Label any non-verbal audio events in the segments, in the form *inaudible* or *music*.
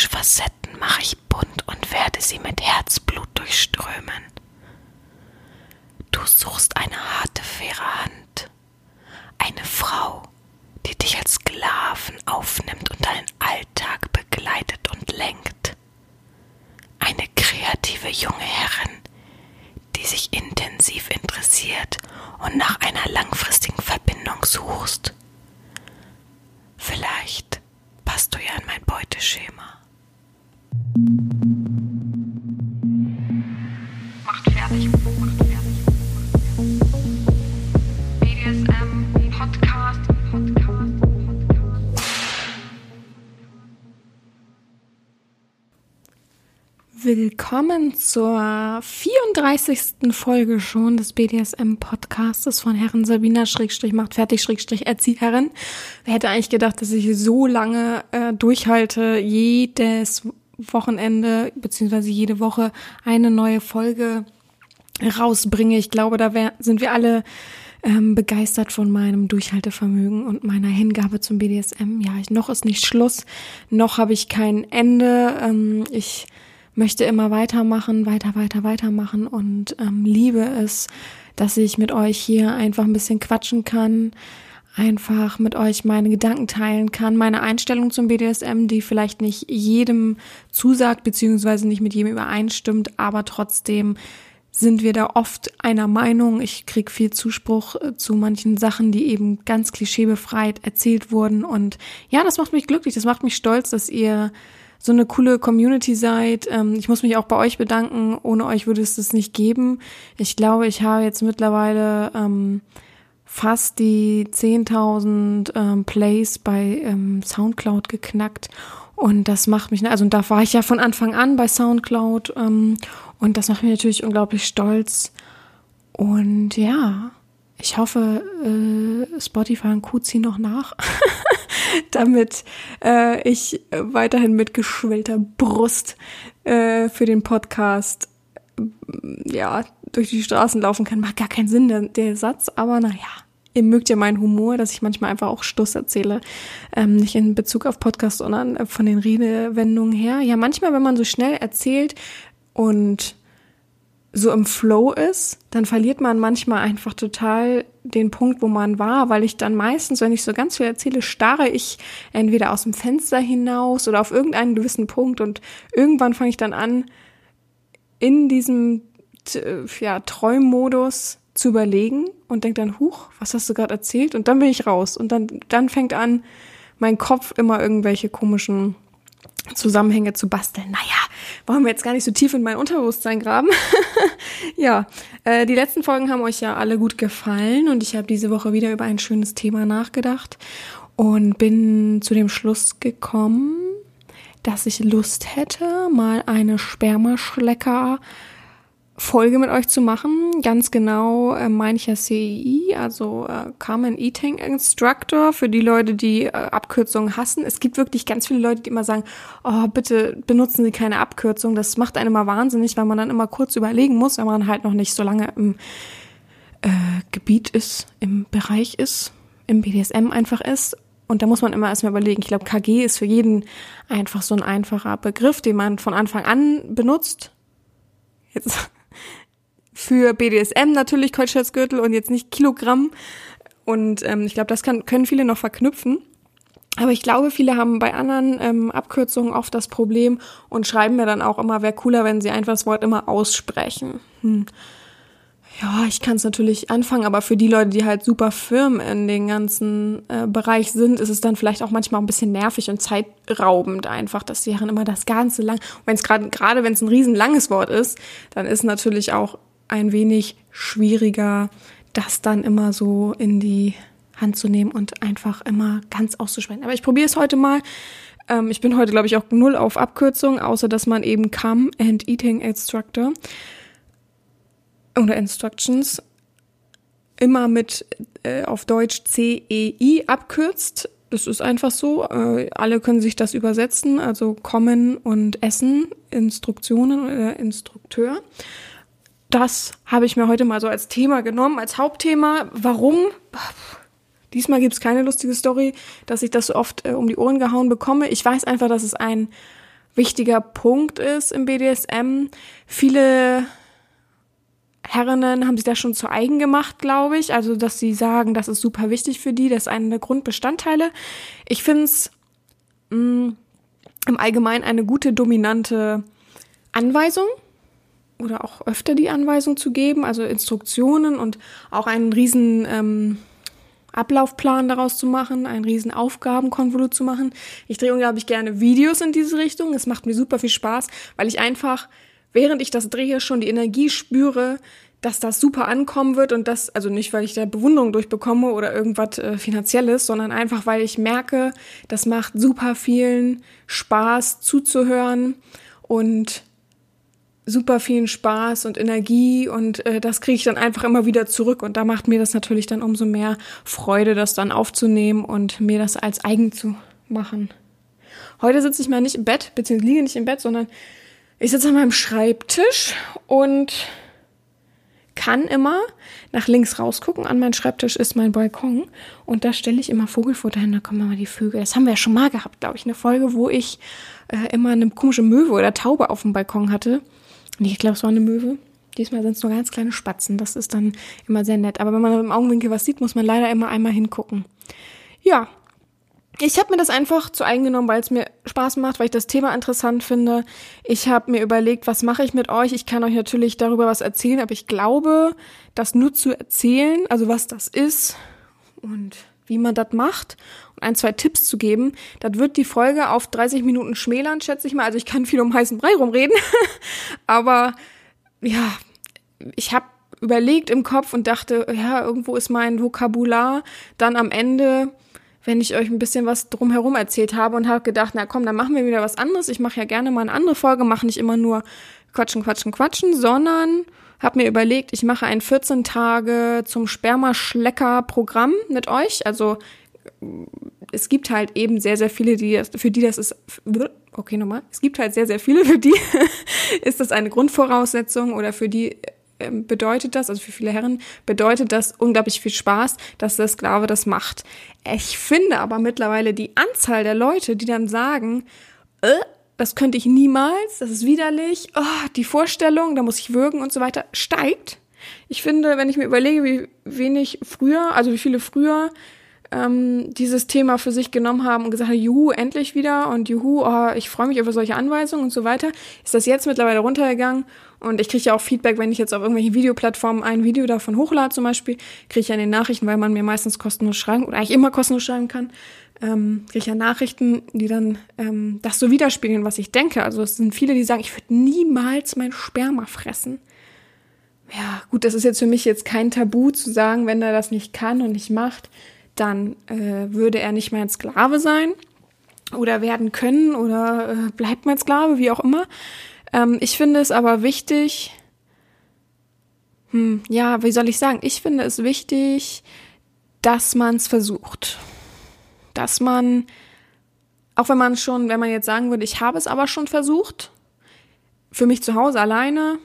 Menschfacetten mache ich bunt und werde sie mit Herzblut durchströmen. Du suchst eine harte, faire Hand, eine Frau, die dich als Sklaven aufnimmt und deinen Alltag begleitet und lenkt. Eine kreative junge Herrin, die sich intensiv interessiert und nach einer langfristigen Verbindung suchst. Vielleicht passt du ja in mein Beuteschema. Willkommen zur 34. Folge schon des BDSM-Podcastes von Herren Sabina Schrägstrich macht fertig Schrägstrich Erzieherin. Wer hätte eigentlich gedacht, dass ich so lange äh, durchhalte, jedes Wochenende beziehungsweise jede Woche eine neue Folge rausbringe. Ich glaube, da wär, sind wir alle ähm, begeistert von meinem Durchhaltevermögen und meiner Hingabe zum BDSM. Ja, ich, noch ist nicht Schluss, noch habe ich kein Ende. Ähm, ich möchte immer weitermachen, weiter, weiter, weitermachen und ähm, liebe es, dass ich mit euch hier einfach ein bisschen quatschen kann, einfach mit euch meine Gedanken teilen kann, meine Einstellung zum BDSM, die vielleicht nicht jedem zusagt, beziehungsweise nicht mit jedem übereinstimmt, aber trotzdem sind wir da oft einer Meinung. Ich krieg viel Zuspruch äh, zu manchen Sachen, die eben ganz klischeebefreit erzählt wurden. Und ja, das macht mich glücklich, das macht mich stolz, dass ihr so eine coole Community seid. Ähm, ich muss mich auch bei euch bedanken. Ohne euch würde es das nicht geben. Ich glaube, ich habe jetzt mittlerweile ähm, fast die 10.000 ähm, Plays bei ähm, Soundcloud geknackt. Und das macht mich, also da war ich ja von Anfang an bei Soundcloud. Ähm, und das macht mich natürlich unglaublich stolz. Und ja, ich hoffe, äh, Spotify und Co. noch nach, *laughs* damit äh, ich weiterhin mit geschwellter Brust äh, für den Podcast ja durch die Straßen laufen kann. Macht gar keinen Sinn, der, der Satz, aber naja. Ihr mögt ja meinen Humor, dass ich manchmal einfach auch Stuss erzähle. Ähm, nicht in Bezug auf Podcast, sondern von den Redewendungen her. Ja, manchmal, wenn man so schnell erzählt und so im Flow ist, dann verliert man manchmal einfach total den Punkt, wo man war, weil ich dann meistens, wenn ich so ganz viel erzähle, starre ich entweder aus dem Fenster hinaus oder auf irgendeinen gewissen Punkt und irgendwann fange ich dann an, in diesem ja, Träummodus zu überlegen und denke dann, huch, was hast du gerade erzählt? Und dann bin ich raus und dann, dann fängt an, mein Kopf immer irgendwelche komischen Zusammenhänge zu basteln. Naja, wollen wir jetzt gar nicht so tief in mein Unterbewusstsein graben. *laughs* ja, äh, die letzten Folgen haben euch ja alle gut gefallen und ich habe diese Woche wieder über ein schönes Thema nachgedacht und bin zu dem Schluss gekommen, dass ich Lust hätte, mal eine Spermaschlecker Folge mit euch zu machen. Ganz genau äh, meine ich ja CEI, also äh, Common Eating Instructor, für die Leute, die äh, Abkürzungen hassen. Es gibt wirklich ganz viele Leute, die immer sagen, oh, bitte benutzen Sie keine Abkürzung. Das macht einen immer wahnsinnig, weil man dann immer kurz überlegen muss, wenn man halt noch nicht so lange im äh, Gebiet ist, im Bereich ist, im BDSM einfach ist. Und da muss man immer erstmal überlegen. Ich glaube, KG ist für jeden einfach so ein einfacher Begriff, den man von Anfang an benutzt. Jetzt für BDSM natürlich Kreuzschätzgürtel und jetzt nicht Kilogramm. Und ähm, ich glaube, das kann, können viele noch verknüpfen. Aber ich glaube, viele haben bei anderen ähm, Abkürzungen oft das Problem und schreiben mir dann auch immer, wäre cooler, wenn sie einfach das Wort immer aussprechen. Hm. Ja, ich kann es natürlich anfangen, aber für die Leute, die halt super firm in den ganzen äh, Bereich sind, ist es dann vielleicht auch manchmal ein bisschen nervig und zeitraubend einfach, dass die Herren immer das ganze lang, wenn es gerade gerade wenn es ein riesen langes Wort ist, dann ist natürlich auch ein wenig schwieriger, das dann immer so in die Hand zu nehmen und einfach immer ganz auszusprechen. Aber ich probiere es heute mal. Ähm, ich bin heute, glaube ich, auch null auf Abkürzung, außer dass man eben Come and Eating Instructor oder Instructions immer mit äh, auf Deutsch C-E-I abkürzt. Das ist einfach so. Äh, alle können sich das übersetzen, also kommen und essen, Instruktionen oder Instrukteur das habe ich mir heute mal so als Thema genommen, als Hauptthema. Warum? Diesmal gibt's keine lustige Story, dass ich das so oft äh, um die Ohren gehauen bekomme. Ich weiß einfach, dass es ein wichtiger Punkt ist im BDSM. Viele Herrinnen haben sich das schon zu eigen gemacht, glaube ich. Also, dass sie sagen, das ist super wichtig für die, das ist einer der Grundbestandteile. Ich finde es mm, im Allgemeinen eine gute dominante Anweisung oder auch öfter die Anweisung zu geben, also Instruktionen und auch einen riesen ähm, Ablaufplan daraus zu machen, einen riesen Aufgabenkonvolut zu machen. Ich drehe unglaublich gerne Videos in diese Richtung. Es macht mir super viel Spaß, weil ich einfach, während ich das drehe, schon die Energie spüre, dass das super ankommen wird und das, also nicht, weil ich da Bewunderung durchbekomme oder irgendwas äh, Finanzielles, sondern einfach, weil ich merke, das macht super vielen Spaß zuzuhören und super vielen Spaß und Energie und äh, das kriege ich dann einfach immer wieder zurück und da macht mir das natürlich dann umso mehr Freude, das dann aufzunehmen und mir das als eigen zu machen. Heute sitze ich mal nicht im Bett, beziehungsweise liege nicht im Bett, sondern ich sitze an meinem Schreibtisch und kann immer nach links rausgucken. An meinem Schreibtisch ist mein Balkon und da stelle ich immer Vogelfutter hin. Da kommen immer die Vögel. Das haben wir ja schon mal gehabt, glaube ich, eine Folge, wo ich äh, immer eine komische Möwe oder Taube auf dem Balkon hatte. Und ich glaube, es war eine Möwe. Diesmal sind es nur ganz kleine Spatzen. Das ist dann immer sehr nett. Aber wenn man im Augenwinkel was sieht, muss man leider immer einmal hingucken. Ja, ich habe mir das einfach zu eigen genommen, weil es mir Spaß macht, weil ich das Thema interessant finde. Ich habe mir überlegt, was mache ich mit euch? Ich kann euch natürlich darüber was erzählen, aber ich glaube, das nur zu erzählen, also was das ist und wie man das macht ein, zwei Tipps zu geben, das wird die Folge auf 30 Minuten schmälern, schätze ich mal. Also ich kann viel um heißen Brei rumreden, *laughs* aber ja, ich habe überlegt im Kopf und dachte, ja, irgendwo ist mein Vokabular dann am Ende wenn ich euch ein bisschen was drumherum erzählt habe und habe gedacht, na komm, dann machen wir wieder was anderes. Ich mache ja gerne mal eine andere Folge, mache nicht immer nur quatschen, quatschen, quatschen, sondern habe mir überlegt, ich mache ein 14 Tage zum Spermaschlecker-Programm mit euch. Also es gibt halt eben sehr, sehr viele, die das, für die das ist, okay, nochmal. Es gibt halt sehr, sehr viele, für die *laughs* ist das eine Grundvoraussetzung oder für die ähm, bedeutet das, also für viele Herren, bedeutet das unglaublich viel Spaß, dass der Sklave das macht. Ich finde aber mittlerweile die Anzahl der Leute, die dann sagen, äh, das könnte ich niemals, das ist widerlich, oh, die Vorstellung, da muss ich würgen und so weiter, steigt. Ich finde, wenn ich mir überlege, wie wenig früher, also wie viele früher ähm, dieses Thema für sich genommen haben und gesagt haben, juhu, endlich wieder und juhu, oh, ich freue mich über solche Anweisungen und so weiter, ist das jetzt mittlerweile runtergegangen und ich kriege ja auch Feedback, wenn ich jetzt auf irgendwelchen Videoplattformen ein Video davon hochlade zum Beispiel, kriege ich ja in den Nachrichten, weil man mir meistens kostenlos schreiben oder eigentlich immer kostenlos schreiben kann, ähm, kriege ich ja Nachrichten, die dann ähm, das so widerspiegeln, was ich denke. Also es sind viele, die sagen, ich würde niemals mein Sperma fressen. Ja, gut, das ist jetzt für mich jetzt kein Tabu zu sagen, wenn er das nicht kann und nicht macht, dann äh, würde er nicht mehr ein Sklave sein oder werden können oder äh, bleibt mein Sklave, wie auch immer. Ähm, ich finde es aber wichtig, hm, ja, wie soll ich sagen? Ich finde es wichtig, dass man es versucht. Dass man, auch wenn man schon, wenn man jetzt sagen würde, ich habe es aber schon versucht, für mich zu Hause alleine,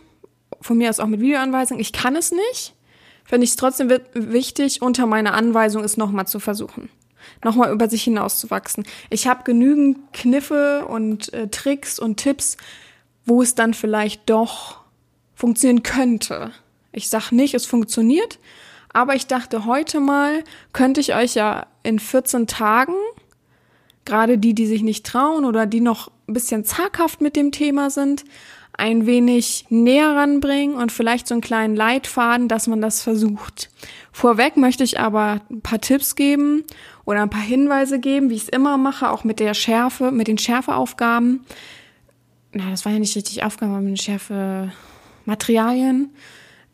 von mir aus auch mit Videoanweisung, ich kann es nicht, finde ich es trotzdem wichtig, unter meiner Anweisung es nochmal zu versuchen. Nochmal über sich hinauszuwachsen. Ich habe genügend Kniffe und äh, Tricks und Tipps, wo es dann vielleicht doch funktionieren könnte. Ich sag nicht, es funktioniert, aber ich dachte, heute mal könnte ich euch ja in 14 Tagen, gerade die, die sich nicht trauen oder die noch ein bisschen zaghaft mit dem Thema sind, ein wenig näher ranbringen und vielleicht so einen kleinen Leitfaden, dass man das versucht. Vorweg möchte ich aber ein paar Tipps geben oder ein paar Hinweise geben, wie ich es immer mache, auch mit der Schärfe, mit den Schärfeaufgaben. Na, das war ja nicht richtig Aufgaben, aber mit Schärfe Materialien.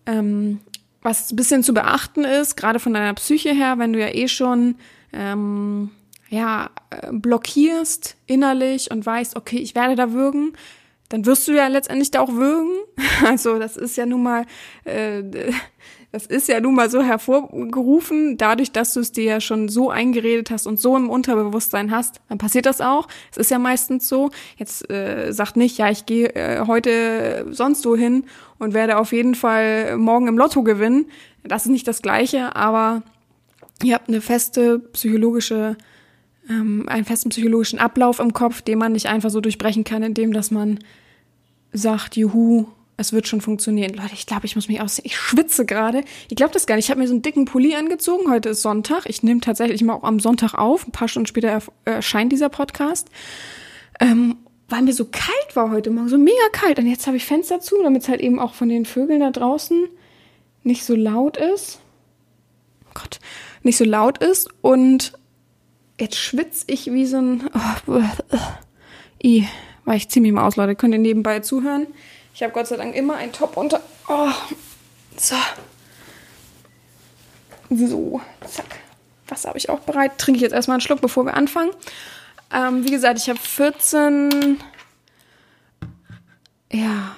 Ähm, was ein bisschen zu beachten ist, gerade von deiner Psyche her, wenn du ja eh schon ähm, ja, äh, blockierst innerlich und weißt, okay, ich werde da würgen, dann wirst du ja letztendlich da auch würgen. *laughs* Also das ist ja nun mal, äh, das ist ja nun mal so hervorgerufen, dadurch, dass du es dir ja schon so eingeredet hast und so im Unterbewusstsein hast, dann passiert das auch. Es ist ja meistens so. Jetzt äh, sagt nicht, ja, ich gehe äh, heute sonst wo hin und werde auf jeden Fall morgen im Lotto gewinnen. Das ist nicht das Gleiche, aber ihr habt eine feste psychologische ähm, einen festen psychologischen Ablauf im Kopf, den man nicht einfach so durchbrechen kann, indem dass man sagt, juhu, es wird schon funktionieren. Leute, ich glaube, ich muss mich aussehen. Ich schwitze gerade. Ich glaube das gar nicht. Ich habe mir so einen dicken Pulli angezogen. Heute ist Sonntag. Ich nehme tatsächlich mal auch am Sonntag auf. Ein paar Stunden später erscheint dieser Podcast. Ähm, weil mir so kalt war heute Morgen. So mega kalt. Und jetzt habe ich Fenster zu, damit es halt eben auch von den Vögeln da draußen nicht so laut ist. Oh Gott. Nicht so laut ist. Und jetzt schwitze ich wie so ein... Oh, uh, I, weil ich ziehe mich mal aus, Leute. Könnt ihr nebenbei zuhören. Ich habe Gott sei Dank immer ein Top unter. Oh, so. So, zack. Wasser habe ich auch bereit. Trinke ich jetzt erstmal einen Schluck, bevor wir anfangen. Ähm, wie gesagt, ich habe 14. Ja.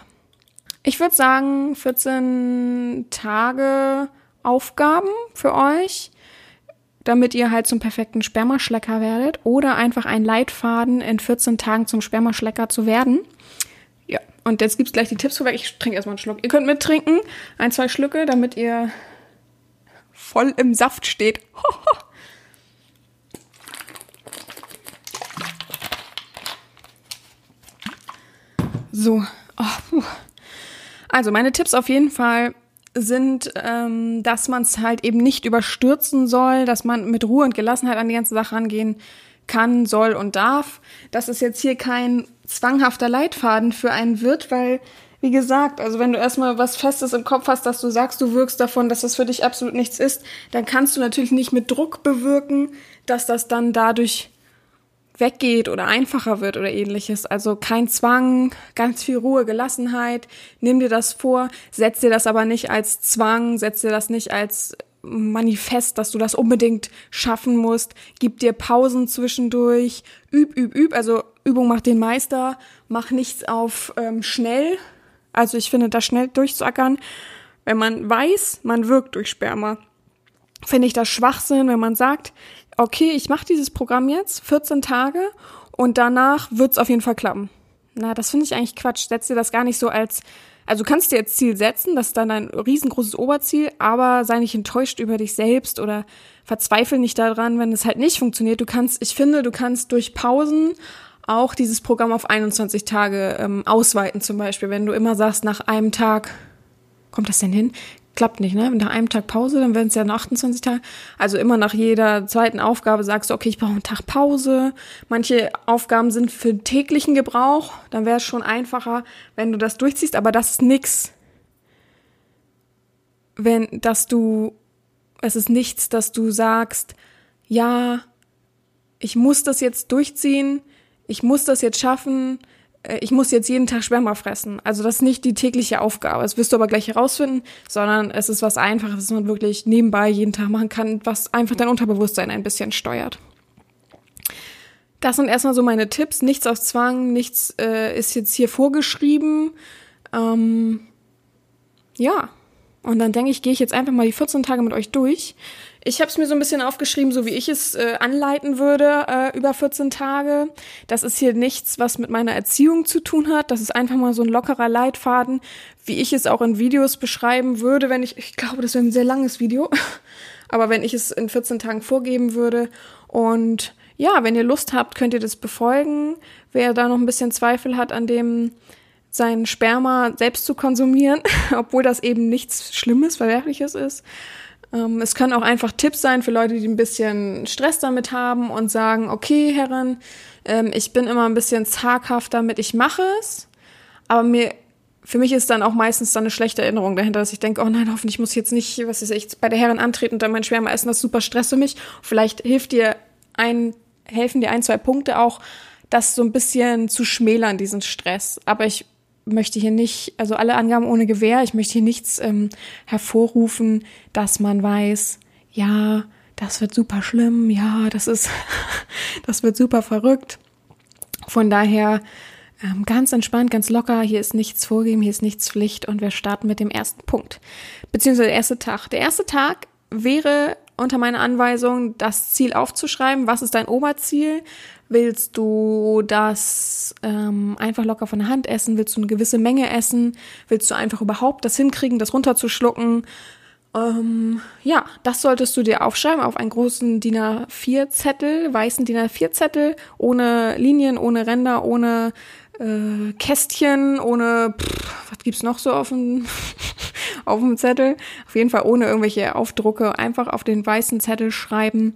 Ich würde sagen, 14 Tage Aufgaben für euch, damit ihr halt zum perfekten Spermaschlecker werdet oder einfach ein Leitfaden in 14 Tagen zum Spermaschlecker zu werden. Und jetzt gibt's gleich die Tipps vorweg. Ich trinke erstmal einen Schluck. Ihr könnt mittrinken, ein, zwei Schlücke, damit ihr voll im Saft steht. *laughs* so. Oh, also meine Tipps auf jeden Fall sind, ähm, dass man es halt eben nicht überstürzen soll, dass man mit Ruhe und Gelassenheit an die ganze Sache rangehen kann, soll und darf. Das ist jetzt hier kein zwanghafter Leitfaden für einen wird, weil, wie gesagt, also wenn du erstmal was Festes im Kopf hast, dass du sagst, du wirkst davon, dass das für dich absolut nichts ist, dann kannst du natürlich nicht mit Druck bewirken, dass das dann dadurch weggeht oder einfacher wird oder ähnliches. Also kein Zwang, ganz viel Ruhe, Gelassenheit. Nimm dir das vor, setz dir das aber nicht als Zwang, setz dir das nicht als Manifest, dass du das unbedingt schaffen musst. Gib dir Pausen zwischendurch. Üb, üb, üb. Also Übung macht den Meister. Mach nichts auf ähm, schnell. Also ich finde, das schnell durchzuackern. Wenn man weiß, man wirkt durch Sperma, finde ich das Schwachsinn, wenn man sagt, okay, ich mache dieses Programm jetzt 14 Tage und danach wird's auf jeden Fall klappen. Na, das finde ich eigentlich Quatsch. Setz dir das gar nicht so als also du kannst dir jetzt Ziel setzen, das ist dann ein riesengroßes Oberziel, aber sei nicht enttäuscht über dich selbst oder verzweifle nicht daran, wenn es halt nicht funktioniert. Du kannst, ich finde, du kannst durch Pausen auch dieses Programm auf 21 Tage ähm, ausweiten zum Beispiel. Wenn du immer sagst, nach einem Tag, kommt das denn hin? Klappt nicht, ne? Nach einem Tag Pause, dann werden es ja 28 Tage. Also immer nach jeder zweiten Aufgabe sagst du, okay, ich brauche einen Tag Pause. Manche Aufgaben sind für täglichen Gebrauch, dann wäre es schon einfacher, wenn du das durchziehst, aber das ist nix. Wenn, dass du, es ist nichts, dass du sagst, ja, ich muss das jetzt durchziehen, ich muss das jetzt schaffen, ich muss jetzt jeden Tag Sperma fressen. Also das ist nicht die tägliche Aufgabe. Das wirst du aber gleich herausfinden, sondern es ist was Einfaches, was man wirklich nebenbei jeden Tag machen kann, was einfach dein Unterbewusstsein ein bisschen steuert. Das sind erstmal so meine Tipps. Nichts auf Zwang, nichts äh, ist jetzt hier vorgeschrieben. Ähm, ja. Und dann denke ich, gehe ich jetzt einfach mal die 14 Tage mit euch durch. Ich habe es mir so ein bisschen aufgeschrieben, so wie ich es äh, anleiten würde äh, über 14 Tage. Das ist hier nichts, was mit meiner Erziehung zu tun hat. Das ist einfach mal so ein lockerer Leitfaden, wie ich es auch in Videos beschreiben würde, wenn ich, ich glaube, das wäre ein sehr langes Video, *laughs* aber wenn ich es in 14 Tagen vorgeben würde. Und ja, wenn ihr Lust habt, könnt ihr das befolgen. Wer da noch ein bisschen Zweifel hat an dem, sein Sperma selbst zu konsumieren, *laughs* obwohl das eben nichts Schlimmes, Verwerfliches ist, es können auch einfach Tipps sein für Leute, die ein bisschen Stress damit haben und sagen, okay, Herren, ähm, ich bin immer ein bisschen zaghaft damit, ich mache es, aber mir für mich ist dann auch meistens dann eine schlechte Erinnerung dahinter, dass ich denke, oh nein, hoffentlich muss ich jetzt nicht, was weiß ich, bei der Herren antreten und dann mein Schwärmer essen, das ist super Stress für mich. Vielleicht hilft dir ein, helfen dir ein, zwei Punkte auch, das so ein bisschen zu schmälern, diesen Stress. Aber ich möchte hier nicht, also alle Angaben ohne Gewähr, ich möchte hier nichts ähm, hervorrufen, dass man weiß, ja, das wird super schlimm, ja, das ist, *laughs* das wird super verrückt. Von daher ähm, ganz entspannt, ganz locker, hier ist nichts vorgeben, hier ist nichts Pflicht und wir starten mit dem ersten Punkt, beziehungsweise der erste Tag. Der erste Tag wäre unter meiner Anweisung, das Ziel aufzuschreiben. Was ist dein Oberziel? Willst du das ähm, einfach locker von der Hand essen? Willst du eine gewisse Menge essen? Willst du einfach überhaupt das hinkriegen, das runterzuschlucken? Ähm, ja, das solltest du dir aufschreiben auf einen großen DIN A4-Zettel, weißen DIN A4-Zettel, ohne Linien, ohne Ränder, ohne äh, Kästchen, ohne, pff, was gibt's noch so auf dem, *laughs* auf dem Zettel? Auf jeden Fall ohne irgendwelche Aufdrucke, einfach auf den weißen Zettel schreiben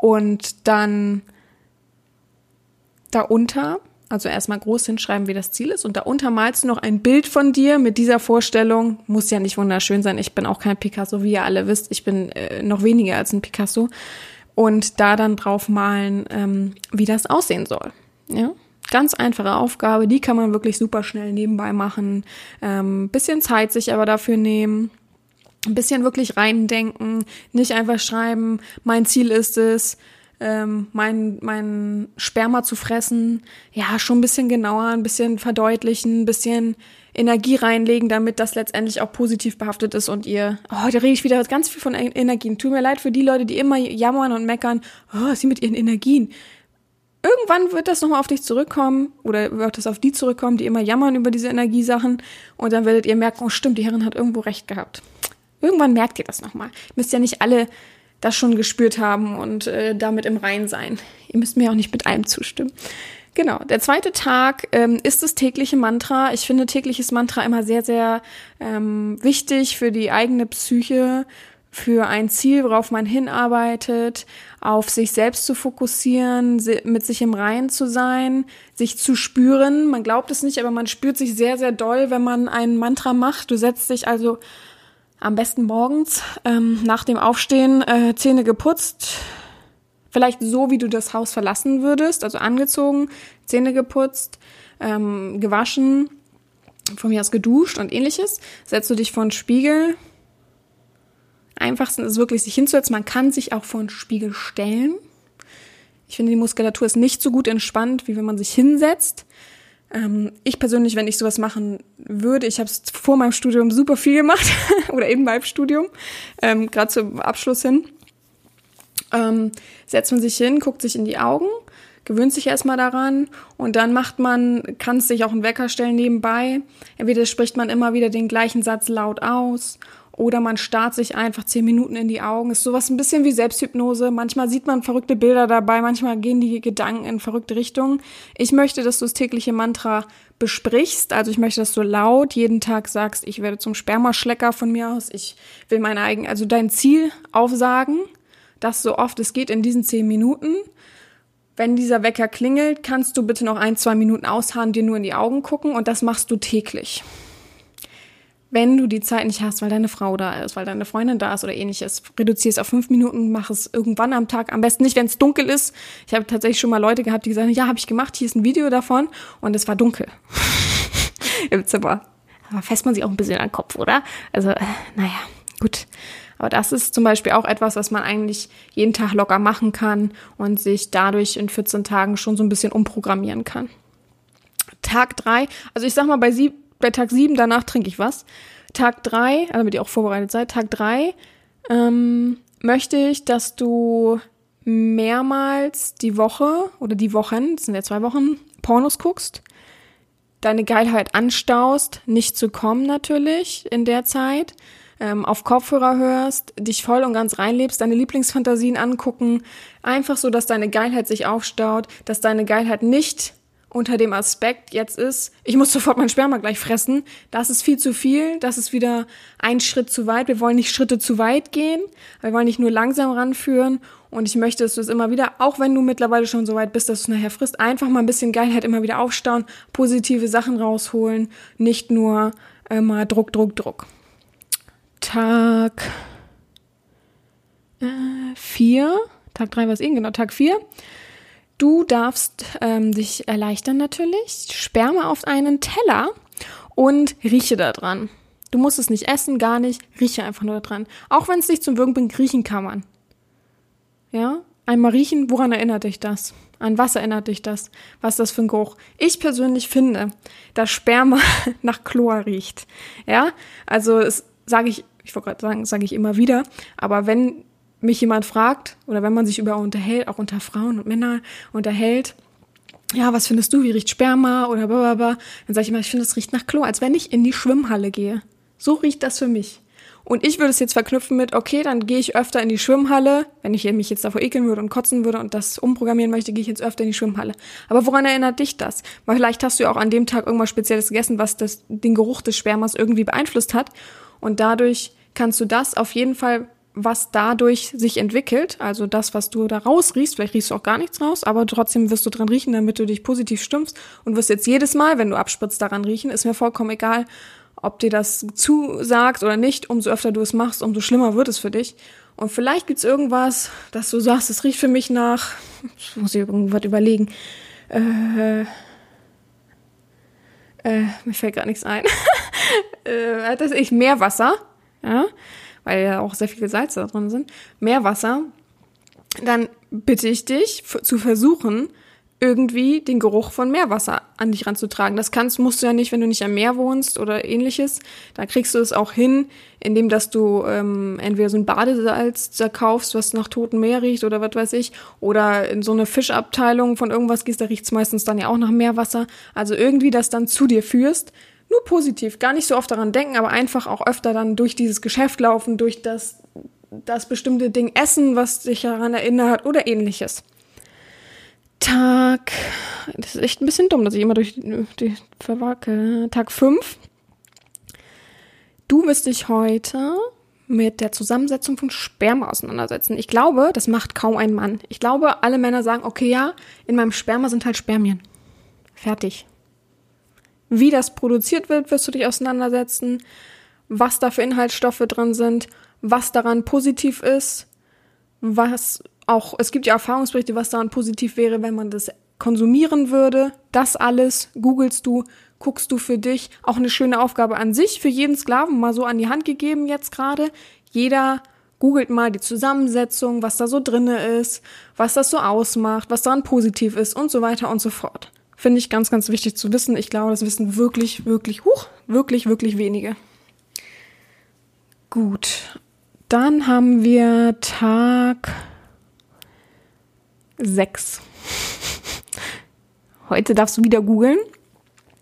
und dann darunter also erstmal groß hinschreiben, wie das Ziel ist. Und darunter malst du noch ein Bild von dir mit dieser Vorstellung. Muss ja nicht wunderschön sein. Ich bin auch kein Picasso, wie ihr alle wisst. Ich bin äh, noch weniger als ein Picasso. Und da dann drauf malen, ähm, wie das aussehen soll. Ja. Ganz einfache Aufgabe, die kann man wirklich super schnell nebenbei machen. Ähm, bisschen Zeit sich aber dafür nehmen. Ein bisschen wirklich reindenken, nicht einfach schreiben, mein Ziel ist es, ähm, mein, mein Sperma zu fressen, ja, schon ein bisschen genauer, ein bisschen verdeutlichen, ein bisschen Energie reinlegen, damit das letztendlich auch positiv behaftet ist und ihr, oh, da rede ich wieder ganz viel von Energien. Tut mir leid für die Leute, die immer jammern und meckern, oh, sie mit ihren Energien. Irgendwann wird das nochmal auf dich zurückkommen oder wird das auf die zurückkommen, die immer jammern über diese Energiesachen und dann werdet ihr merken, oh stimmt, die Herrin hat irgendwo recht gehabt. Irgendwann merkt ihr das nochmal. Müsst ja nicht alle das schon gespürt haben und äh, damit im Rein sein. Ihr müsst mir auch nicht mit allem zustimmen. Genau, der zweite Tag ähm, ist das tägliche Mantra. Ich finde tägliches Mantra immer sehr, sehr ähm, wichtig für die eigene Psyche, für ein Ziel, worauf man hinarbeitet, auf sich selbst zu fokussieren, mit sich im Rein zu sein, sich zu spüren. Man glaubt es nicht, aber man spürt sich sehr, sehr doll, wenn man ein Mantra macht. Du setzt dich also am besten morgens ähm, nach dem Aufstehen äh, Zähne geputzt. Vielleicht so, wie du das Haus verlassen würdest, also angezogen, Zähne geputzt, ähm, gewaschen, von mir aus geduscht und ähnliches. Setzt du dich vor den Spiegel. Einfachsten ist wirklich, sich hinzusetzen. Man kann sich auch vor den Spiegel stellen. Ich finde, die Muskulatur ist nicht so gut entspannt, wie wenn man sich hinsetzt. Ähm, ich persönlich, wenn ich sowas machen würde, ich habe es vor meinem Studium super viel gemacht *laughs* oder eben beim Studium, ähm, gerade zum Abschluss hin, ähm, setzt man sich hin, guckt sich in die Augen, gewöhnt sich erstmal daran und dann macht man, kann sich auch einen Wecker stellen nebenbei. Entweder spricht man immer wieder den gleichen Satz laut aus oder man starrt sich einfach zehn Minuten in die Augen. Ist sowas ein bisschen wie Selbsthypnose. Manchmal sieht man verrückte Bilder dabei, manchmal gehen die Gedanken in verrückte Richtungen. Ich möchte, dass du das tägliche Mantra besprichst. Also ich möchte, dass du laut jeden Tag sagst, ich werde zum Spermaschlecker von mir aus. Ich will mein eigen, also dein Ziel aufsagen, das so oft es geht in diesen zehn Minuten. Wenn dieser Wecker klingelt, kannst du bitte noch ein, zwei Minuten ausharren, dir nur in die Augen gucken und das machst du täglich wenn du die Zeit nicht hast, weil deine Frau da ist, weil deine Freundin da ist oder ähnliches, reduzier es auf fünf Minuten, mach es irgendwann am Tag. Am besten nicht, wenn es dunkel ist. Ich habe tatsächlich schon mal Leute gehabt, die gesagt haben, ja, habe ich gemacht, hier ist ein Video davon und es war dunkel *laughs* im Zimmer. Aber fässt man sich auch ein bisschen an den Kopf, oder? Also, äh, naja, gut. Aber das ist zum Beispiel auch etwas, was man eigentlich jeden Tag locker machen kann und sich dadurch in 14 Tagen schon so ein bisschen umprogrammieren kann. Tag drei, also ich sag mal, bei sie bei Tag 7, danach trinke ich was. Tag 3, also damit ihr auch vorbereitet seid, Tag 3 ähm, möchte ich, dass du mehrmals die Woche oder die Wochen, das sind ja zwei Wochen, Pornos guckst, deine Geilheit anstaust, nicht zu kommen natürlich in der Zeit, ähm, auf Kopfhörer hörst, dich voll und ganz reinlebst, deine Lieblingsfantasien angucken, einfach so, dass deine Geilheit sich aufstaut, dass deine Geilheit nicht unter dem Aspekt jetzt ist, ich muss sofort mein Sperma gleich fressen, das ist viel zu viel, das ist wieder ein Schritt zu weit. Wir wollen nicht Schritte zu weit gehen, wir wollen nicht nur langsam ranführen und ich möchte, dass du es immer wieder, auch wenn du mittlerweile schon so weit bist, dass du es nachher frisst, einfach mal ein bisschen Geilheit immer wieder aufstauen, positive Sachen rausholen, nicht nur immer Druck, Druck, Druck. Tag äh, vier, Tag drei war es eben, genau, Tag vier Du darfst ähm, dich erleichtern natürlich. Sperma auf einen Teller und rieche da dran. Du musst es nicht essen, gar nicht. Rieche einfach nur da dran. Auch wenn es nicht zum Wirken bringt, riechen kann man. Ja? Einmal riechen, woran erinnert dich das? An was erinnert dich das? Was ist das für ein Geruch? Ich persönlich finde, dass Sperma *laughs* nach Chlor riecht. Ja? Also, das sage ich, ich wollte gerade sagen, sage ich immer wieder. Aber wenn mich jemand fragt oder wenn man sich über unterhält, auch unter Frauen und Männern unterhält, ja, was findest du, wie riecht Sperma oder blablabla, dann sage ich immer, ich finde, es riecht nach Klo, als wenn ich in die Schwimmhalle gehe. So riecht das für mich. Und ich würde es jetzt verknüpfen mit, okay, dann gehe ich öfter in die Schwimmhalle. Wenn ich mich jetzt davor ekeln würde und kotzen würde und das umprogrammieren möchte, gehe ich jetzt öfter in die Schwimmhalle. Aber woran erinnert dich das? Weil vielleicht hast du ja auch an dem Tag irgendwas Spezielles gegessen, was das, den Geruch des Spermas irgendwie beeinflusst hat. Und dadurch kannst du das auf jeden Fall was dadurch sich entwickelt, also das, was du da rausriechst, vielleicht riechst du auch gar nichts raus, aber trotzdem wirst du dran riechen, damit du dich positiv stimmst und wirst jetzt jedes Mal, wenn du abspritzt, daran riechen, ist mir vollkommen egal, ob dir das zusagt oder nicht, umso öfter du es machst, umso schlimmer wird es für dich. Und vielleicht gibt's irgendwas, dass du sagst, es riecht für mich nach, ich muss ich irgendwas überlegen, äh, äh, mir fällt gerade nichts ein, *laughs* äh, das ist Meerwasser, ja, weil ja auch sehr viele Salze da drin sind, Meerwasser, dann bitte ich dich zu versuchen, irgendwie den Geruch von Meerwasser an dich ranzutragen. Das kannst, musst du ja nicht, wenn du nicht am Meer wohnst oder ähnliches. Da kriegst du es auch hin, indem dass du ähm, entweder so ein Badesalz da kaufst, was nach totem Meer riecht oder was weiß ich, oder in so eine Fischabteilung von irgendwas gehst, da riecht's meistens dann ja auch nach Meerwasser. Also irgendwie das dann zu dir führst. Nur positiv, gar nicht so oft daran denken, aber einfach auch öfter dann durch dieses Geschäft laufen, durch das, das bestimmte Ding essen, was dich daran erinnert oder ähnliches. Tag, das ist echt ein bisschen dumm, dass ich immer durch die verwacke. Tag 5. Du wirst dich heute mit der Zusammensetzung von Sperma auseinandersetzen. Ich glaube, das macht kaum ein Mann. Ich glaube, alle Männer sagen, okay, ja, in meinem Sperma sind halt Spermien. Fertig. Wie das produziert wird, wirst du dich auseinandersetzen, was da für Inhaltsstoffe drin sind, was daran positiv ist, was auch, es gibt ja Erfahrungsberichte, was daran positiv wäre, wenn man das konsumieren würde. Das alles googelst du, guckst du für dich. Auch eine schöne Aufgabe an sich, für jeden Sklaven mal so an die Hand gegeben jetzt gerade. Jeder googelt mal die Zusammensetzung, was da so drinne ist, was das so ausmacht, was daran positiv ist und so weiter und so fort. Finde ich ganz, ganz wichtig zu wissen. Ich glaube, das wissen wirklich, wirklich, huch, wirklich, wirklich wenige. Gut. Dann haben wir Tag sechs. Heute darfst du wieder googeln.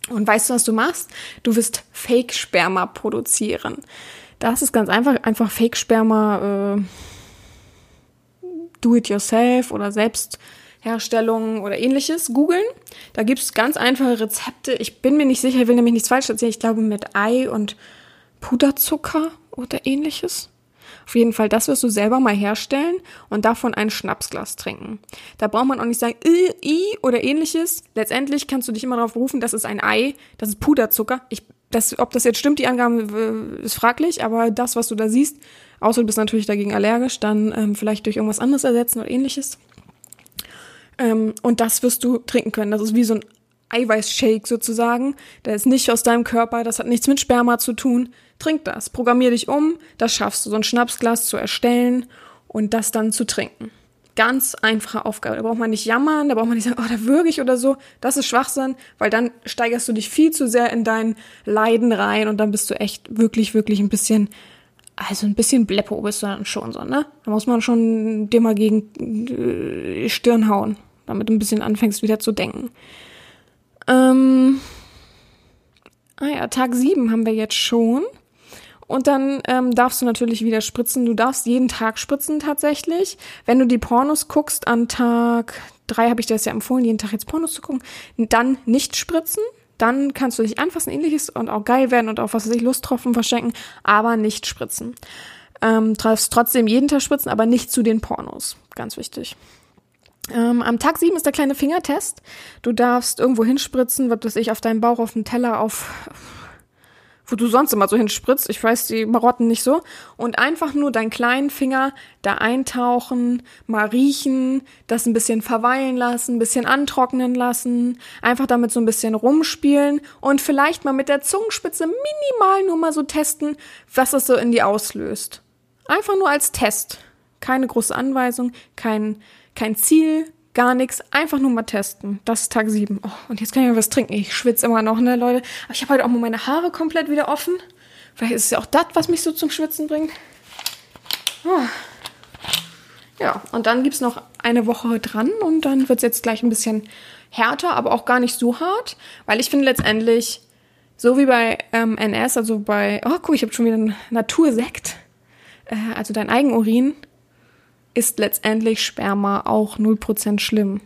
Und weißt du, was du machst? Du wirst Fake-Sperma produzieren. Das ist ganz einfach. Einfach Fake-Sperma, äh, do-it-yourself oder Selbstherstellung oder ähnliches googeln. Da gibt's ganz einfache Rezepte. Ich bin mir nicht sicher, ich will nämlich nichts falsch erzählen. Ich glaube mit Ei und Puderzucker oder ähnliches. Auf jeden Fall, das wirst du selber mal herstellen und davon ein Schnapsglas trinken. Da braucht man auch nicht sagen, i, i oder ähnliches. Letztendlich kannst du dich immer darauf berufen, das ist ein Ei, das ist Puderzucker. Ich, das, ob das jetzt stimmt, die Angabe ist fraglich, aber das, was du da siehst, außer du bist natürlich dagegen allergisch, dann ähm, vielleicht durch irgendwas anderes ersetzen oder ähnliches. Ähm, und das wirst du trinken können. Das ist wie so ein Eiweißshake sozusagen. Der ist nicht aus deinem Körper, das hat nichts mit Sperma zu tun. Trink das, programmier dich um, das schaffst du, so ein Schnapsglas zu erstellen und das dann zu trinken. Ganz einfache Aufgabe. Da braucht man nicht jammern, da braucht man nicht sagen, oh, da würge ich oder so. Das ist Schwachsinn, weil dann steigerst du dich viel zu sehr in dein Leiden rein und dann bist du echt wirklich, wirklich ein bisschen, also ein bisschen Bleppo bist du dann schon so, ne? Da muss man schon dir mal gegen die Stirn hauen, damit du ein bisschen anfängst wieder zu denken. Ähm, ah ja, Tag 7 haben wir jetzt schon. Und dann ähm, darfst du natürlich wieder spritzen. Du darfst jeden Tag spritzen tatsächlich. Wenn du die Pornos guckst, an Tag drei habe ich dir das ja empfohlen, jeden Tag jetzt Pornos zu gucken, dann nicht spritzen. Dann kannst du dich anfassen, ähnliches und auch geil werden und auch was weiß ich, Lusttropfen verschenken, aber nicht spritzen. Ähm, darfst trotzdem jeden Tag spritzen, aber nicht zu den Pornos. Ganz wichtig. Ähm, am Tag 7 ist der kleine Fingertest. Du darfst irgendwo hinspritzen, was weiß ich, auf deinem Bauch, auf dem Teller, auf wo du sonst immer so hinspritzt. Ich weiß die Marotten nicht so. Und einfach nur deinen kleinen Finger da eintauchen, mal riechen, das ein bisschen verweilen lassen, ein bisschen antrocknen lassen, einfach damit so ein bisschen rumspielen und vielleicht mal mit der Zungenspitze minimal nur mal so testen, was das so in dir auslöst. Einfach nur als Test. Keine große Anweisung, kein kein Ziel, gar nichts, einfach nur mal testen. Das ist Tag 7. Oh, und jetzt kann ich mal was trinken. Ich schwitze immer noch, ne, Leute. Aber ich habe heute auch mal meine Haare komplett wieder offen. Vielleicht ist es ja auch das, was mich so zum Schwitzen bringt. Oh. Ja, und dann gibt's noch eine Woche dran und dann wird's jetzt gleich ein bisschen härter, aber auch gar nicht so hart, weil ich finde letztendlich, So wie bei ähm, NS, also bei, oh guck, ich habe schon wieder einen Natursekt. Äh, also dein Eigenurin ist letztendlich Sperma auch 0% schlimm.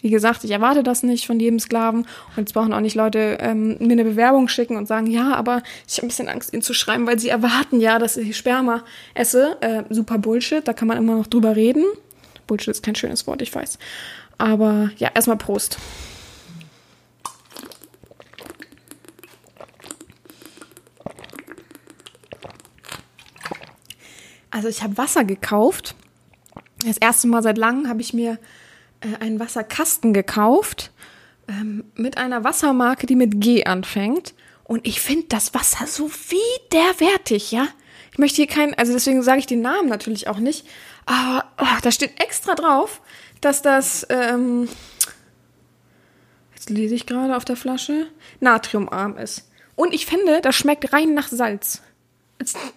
Wie gesagt, ich erwarte das nicht von jedem Sklaven. Und jetzt brauchen auch nicht Leute ähm, mir eine Bewerbung schicken und sagen, ja, aber ich habe ein bisschen Angst, ihnen zu schreiben, weil sie erwarten ja, dass ich Sperma esse. Äh, super Bullshit, da kann man immer noch drüber reden. Bullshit ist kein schönes Wort, ich weiß. Aber ja, erstmal Prost. Also ich habe Wasser gekauft. Das erste Mal seit langem habe ich mir äh, einen Wasserkasten gekauft ähm, mit einer Wassermarke, die mit G anfängt. Und ich finde das Wasser so widerwärtig, ja. Ich möchte hier keinen, also deswegen sage ich den Namen natürlich auch nicht. Aber oh, da steht extra drauf, dass das, ähm, jetzt lese ich gerade auf der Flasche, natriumarm ist. Und ich finde, das schmeckt rein nach Salz.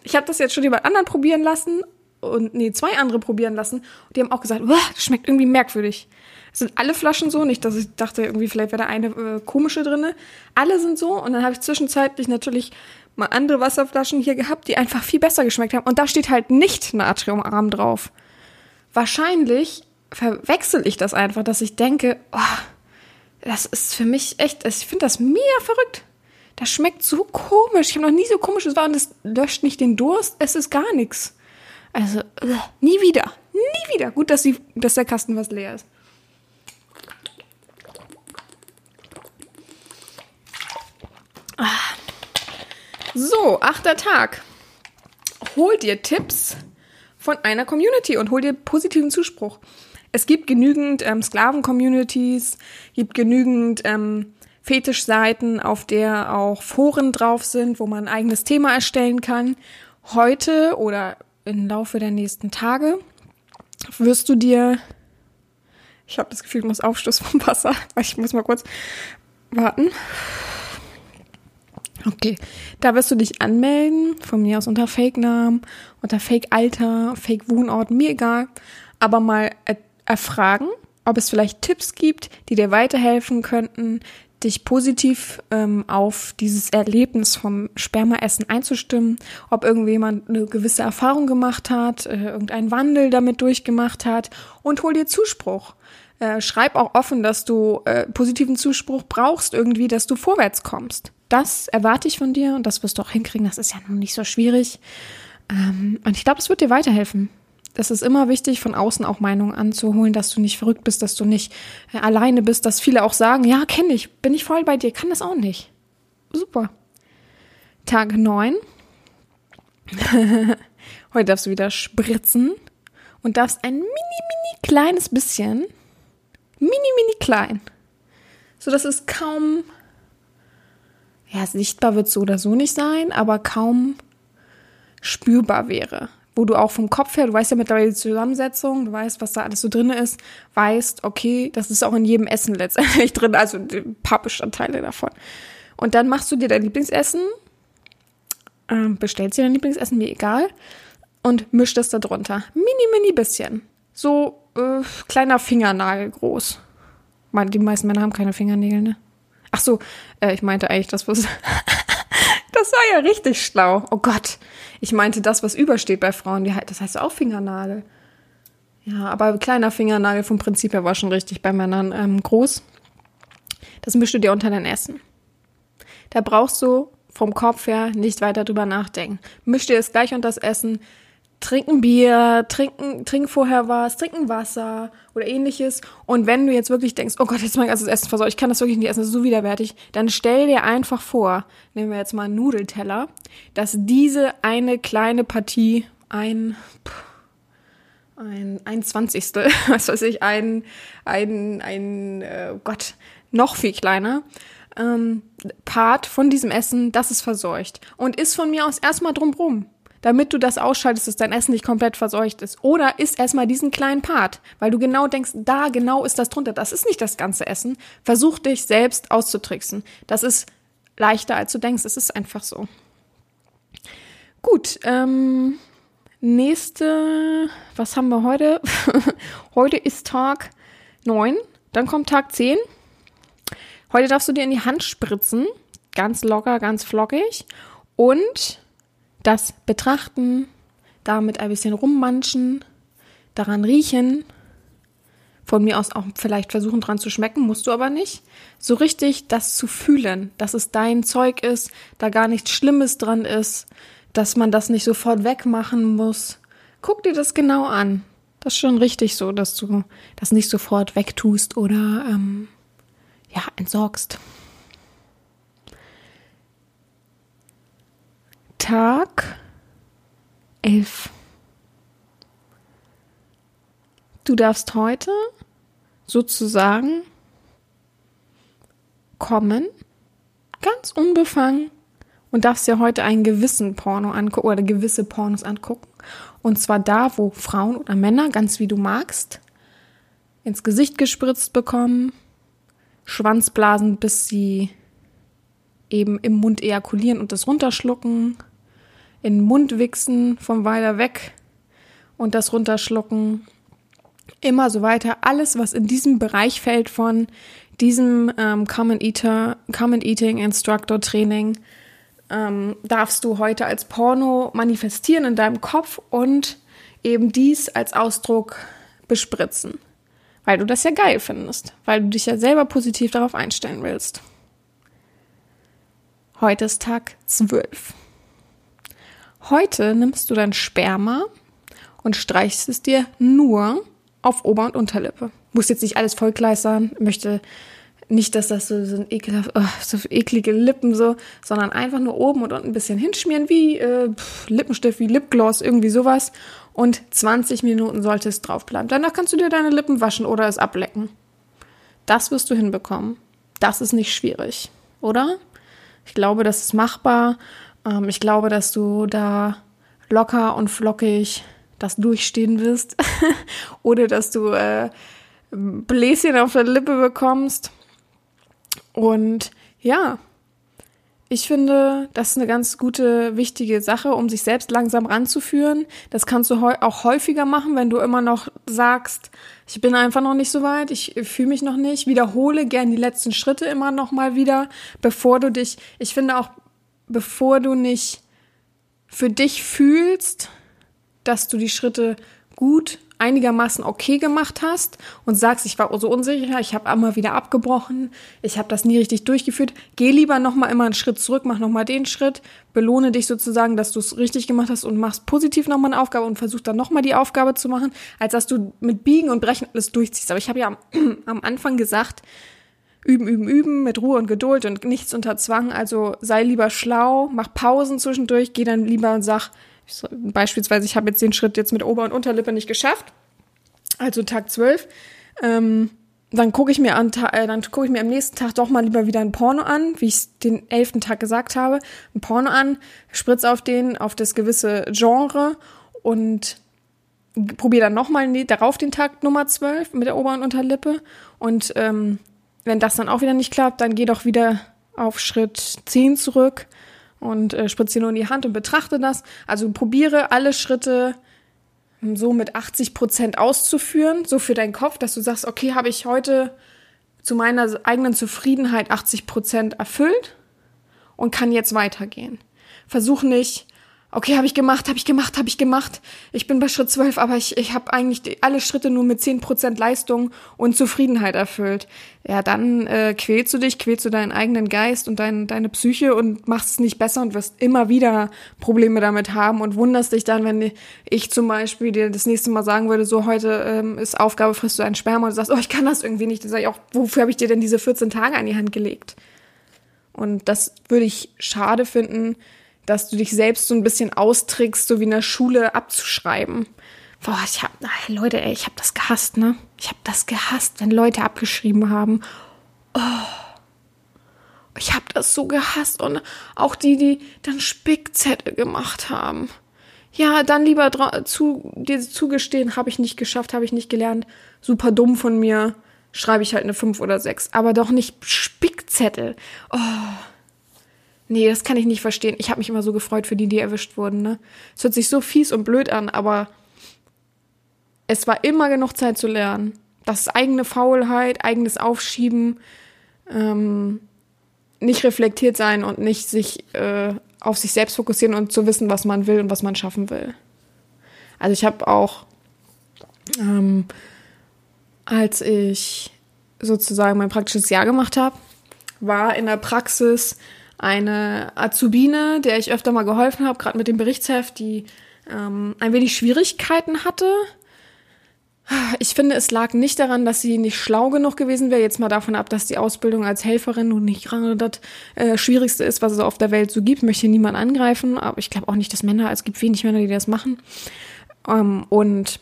Ich habe das jetzt schon jemand anderen probieren lassen und nee, zwei andere probieren lassen. Und die haben auch gesagt, das schmeckt irgendwie merkwürdig. Es sind alle Flaschen so, nicht, dass ich dachte, irgendwie vielleicht wäre da eine äh, komische drinne. Alle sind so und dann habe ich zwischenzeitlich natürlich mal andere Wasserflaschen hier gehabt, die einfach viel besser geschmeckt haben. Und da steht halt nicht natriumarm drauf. Wahrscheinlich verwechsel ich das einfach, dass ich denke, oh, das ist für mich echt, ich finde das mega verrückt. Das schmeckt so komisch. Ich habe noch nie so komisches Wasser und das löscht nicht den Durst. Es ist gar nichts. Also, nie wieder. Nie wieder. Gut, dass, die, dass der Kasten was leer ist. Ah. So, achter Tag. Hol dir Tipps von einer Community und hol dir positiven Zuspruch. Es gibt genügend ähm, Sklaven-Communities, gibt genügend ähm, Fetischseiten, auf der auch Foren drauf sind, wo man ein eigenes Thema erstellen kann. Heute oder im Laufe der nächsten Tage wirst du dir, ich habe das Gefühl, ich muss Aufstoß vom Wasser, *laughs* ich muss mal kurz warten. Okay, da wirst du dich anmelden, von mir aus unter Fake-Namen, unter Fake-Alter, Fake-Wohnort, mir egal, aber mal erfragen, ob es vielleicht Tipps gibt, die dir weiterhelfen könnten, dich positiv ähm, auf dieses Erlebnis vom Spermaessen einzustimmen, ob irgendjemand eine gewisse Erfahrung gemacht hat, äh, irgendeinen Wandel damit durchgemacht hat und hol dir Zuspruch. Äh, schreib auch offen, dass du äh, positiven Zuspruch brauchst irgendwie, dass du vorwärts kommst. Das erwarte ich von dir und das wirst du auch hinkriegen. Das ist ja nun nicht so schwierig. Ähm, und ich glaube, es wird dir weiterhelfen es ist immer wichtig, von außen auch Meinungen anzuholen, dass du nicht verrückt bist, dass du nicht äh, alleine bist, dass viele auch sagen, ja, kenne ich, bin ich voll bei dir, kann das auch nicht. Super. Tag 9. *laughs* Heute darfst du wieder spritzen und darfst ein mini, mini kleines bisschen, mini, mini klein, so dass es kaum, ja, sichtbar wird so oder so nicht sein, aber kaum spürbar wäre wo du auch vom Kopf her, du weißt ja mittlerweile die Zusammensetzung, du weißt, was da alles so drin ist, weißt, okay, das ist auch in jedem Essen letztendlich *laughs* drin, also ein paar Bestandteile davon. Und dann machst du dir dein Lieblingsessen, äh, bestellst dir dein Lieblingsessen, mir egal, und misch das da drunter. Mini, mini bisschen. So äh, kleiner Fingernagel groß. Die meisten Männer haben keine Fingernägel, ne? Ach so, äh, ich meinte eigentlich das, was *laughs* Das war ja richtig schlau. Oh Gott. Ich meinte das, was übersteht bei Frauen. Das heißt auch Fingernagel. Ja, aber kleiner Fingernagel vom Prinzip her war schon richtig bei Männern ähm, groß. Das mischst du dir unter dein Essen. Da brauchst du vom Kopf her nicht weiter drüber nachdenken. Misch dir es gleich unter das Essen trinken Bier, trinken, trink vorher was, trinken Wasser oder ähnliches. Und wenn du jetzt wirklich denkst, oh Gott, jetzt mein ganzes Essen versorgt, ich kann das wirklich nicht essen, das ist so widerwärtig, dann stell dir einfach vor, nehmen wir jetzt mal einen Nudelteller, dass diese eine kleine Partie ein, ein, ein Zwanzigstel, *laughs* was weiß ich, ein, ein, ein, äh, Gott, noch viel kleiner, ähm, Part von diesem Essen, das ist verseucht. Und ist von mir aus erstmal drumrum damit du das ausschaltest, dass dein Essen nicht komplett verseucht ist. Oder isst erstmal diesen kleinen Part, weil du genau denkst, da genau ist das drunter. Das ist nicht das ganze Essen. Versuch dich selbst auszutricksen. Das ist leichter, als du denkst. Es ist einfach so. Gut, ähm, nächste, was haben wir heute? *laughs* heute ist Tag 9, dann kommt Tag 10. Heute darfst du dir in die Hand spritzen ganz locker, ganz flockig. Und das Betrachten, damit ein bisschen rummanschen, daran riechen, von mir aus auch vielleicht versuchen dran zu schmecken, musst du aber nicht. So richtig das zu fühlen, dass es dein Zeug ist, da gar nichts Schlimmes dran ist, dass man das nicht sofort wegmachen muss. Guck dir das genau an. Das ist schon richtig so, dass du das nicht sofort wegtust oder ähm, ja, entsorgst. Tag 11. Du darfst heute sozusagen kommen, ganz unbefangen, und darfst dir heute einen gewissen Porno angucken oder gewisse Pornos angucken. Und zwar da, wo Frauen oder Männer, ganz wie du magst, ins Gesicht gespritzt bekommen, Schwanzblasen, bis sie eben im Mund ejakulieren und das runterschlucken, in den Mund wichsen, von weiter weg und das runterschlucken immer so weiter. Alles, was in diesem Bereich fällt von diesem ähm, Common Eater, Common Eating Instructor Training, ähm, darfst du heute als Porno manifestieren in deinem Kopf und eben dies als Ausdruck bespritzen. Weil du das ja geil findest, weil du dich ja selber positiv darauf einstellen willst. Heute ist Tag 12. Heute nimmst du dein Sperma und streichst es dir nur auf Ober- und Unterlippe. Muss jetzt nicht alles vollkleistern, möchte nicht, dass das so, so ekelhaft, oh, so eklige Lippen so, sondern einfach nur oben und unten ein bisschen hinschmieren, wie äh, Lippenstift, wie Lipgloss, irgendwie sowas. Und 20 Minuten sollte es draufbleiben. Danach kannst du dir deine Lippen waschen oder es ablecken. Das wirst du hinbekommen. Das ist nicht schwierig, oder? Ich glaube, das ist machbar. Ähm, ich glaube, dass du da locker und flockig das durchstehen wirst. *laughs* Oder dass du äh, Bläschen auf der Lippe bekommst. Und ja, ich finde, das ist eine ganz gute, wichtige Sache, um sich selbst langsam ranzuführen. Das kannst du auch häufiger machen, wenn du immer noch sagst, ich bin einfach noch nicht so weit, ich fühle mich noch nicht. Wiederhole gern die letzten Schritte immer noch mal wieder, bevor du dich, ich finde auch, bevor du nicht für dich fühlst, dass du die Schritte gut einigermaßen okay gemacht hast und sagst, ich war so unsicher, ich habe immer wieder abgebrochen, ich habe das nie richtig durchgeführt, geh lieber nochmal immer einen Schritt zurück, mach nochmal den Schritt, belohne dich sozusagen, dass du es richtig gemacht hast und machst positiv nochmal eine Aufgabe und versuch dann nochmal die Aufgabe zu machen, als dass du mit Biegen und Brechen alles durchziehst. Aber ich habe ja am, *clears throat* am Anfang gesagt, üben, üben, üben, mit Ruhe und Geduld und nichts unter Zwang. Also sei lieber schlau, mach Pausen zwischendurch, geh dann lieber und sag, beispielsweise, ich habe jetzt den Schritt jetzt mit Ober- und Unterlippe nicht geschafft, also Tag 12. Ähm, dann gucke ich mir an, äh, ich mir am nächsten Tag doch mal lieber wieder ein Porno an, wie ich den elften Tag gesagt habe, ein Porno an, spritz auf den, auf das gewisse Genre und probiere dann nochmal darauf den Tag Nummer 12 mit der Ober- und Unterlippe und ähm, wenn das dann auch wieder nicht klappt, dann geh doch wieder auf Schritt 10 zurück und äh, spritze nur in die Hand und betrachte das. Also probiere alle Schritte so mit 80 Prozent auszuführen, so für deinen Kopf, dass du sagst, okay, habe ich heute zu meiner eigenen Zufriedenheit 80 Prozent erfüllt und kann jetzt weitergehen. Versuch nicht, okay, habe ich gemacht, habe ich gemacht, habe ich gemacht. Ich bin bei Schritt 12, aber ich, ich habe eigentlich alle Schritte nur mit 10% Leistung und Zufriedenheit erfüllt. Ja, dann äh, quälst du dich, quälst du deinen eigenen Geist und dein, deine Psyche und machst es nicht besser und wirst immer wieder Probleme damit haben und wunderst dich dann, wenn ich zum Beispiel dir das nächste Mal sagen würde, so heute ähm, ist Aufgabe, frisst du ein Sperma und du sagst, oh, ich kann das irgendwie nicht. Dann sage ich auch, wofür habe ich dir denn diese 14 Tage an die Hand gelegt? Und das würde ich schade finden, dass du dich selbst so ein bisschen austrickst, so wie in der Schule abzuschreiben. Boah, ich hab, Leute, ey, ich hab das gehasst, ne? Ich hab das gehasst, wenn Leute abgeschrieben haben. Oh, ich hab das so gehasst und auch die, die dann Spickzettel gemacht haben. Ja, dann lieber zu, dir zugestehen, habe ich nicht geschafft, habe ich nicht gelernt. Super dumm von mir. Schreibe ich halt eine 5 oder 6. Aber doch nicht Spickzettel. Oh. Nee, das kann ich nicht verstehen. Ich habe mich immer so gefreut für die, die erwischt wurden. Ne? Es hört sich so fies und blöd an, aber es war immer genug Zeit zu lernen. Das ist eigene Faulheit, eigenes Aufschieben. Ähm, nicht reflektiert sein und nicht sich äh, auf sich selbst fokussieren und zu wissen, was man will und was man schaffen will. Also ich habe auch, ähm, als ich sozusagen mein praktisches Jahr gemacht habe, war in der Praxis eine Azubine, der ich öfter mal geholfen habe, gerade mit dem Berichtsheft, die ähm, ein wenig Schwierigkeiten hatte. Ich finde, es lag nicht daran, dass sie nicht schlau genug gewesen wäre. Jetzt mal davon ab, dass die Ausbildung als Helferin nun nicht gerade das äh, Schwierigste ist, was es auf der Welt so gibt. Möchte niemand angreifen, aber ich glaube auch nicht, dass Männer, es gibt wenig Männer, die das machen. Ähm, und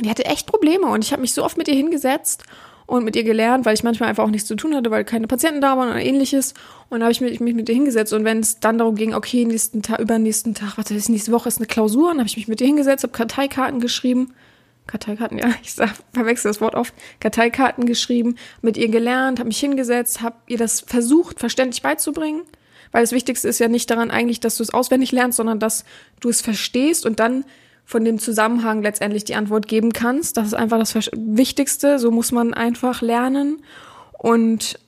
die hatte echt Probleme und ich habe mich so oft mit ihr hingesetzt und mit ihr gelernt, weil ich manchmal einfach auch nichts zu tun hatte, weil keine Patienten da waren oder ähnliches. Und da habe ich mich, mich mit ihr hingesetzt. Und wenn es dann darum ging, okay, nächsten Tag, übernächsten Tag, warte, nächste Woche ist eine Klausur, dann habe ich mich mit ihr hingesetzt, habe Karteikarten geschrieben. Karteikarten, *laughs* ja, ich sag, verwechsel das Wort oft. Karteikarten geschrieben, mit ihr gelernt, habe mich hingesetzt, habe ihr das versucht, verständlich beizubringen. Weil das Wichtigste ist ja nicht daran eigentlich, dass du es auswendig lernst, sondern dass du es verstehst und dann von dem Zusammenhang letztendlich die Antwort geben kannst. Das ist einfach das Wichtigste. So muss man einfach lernen. Und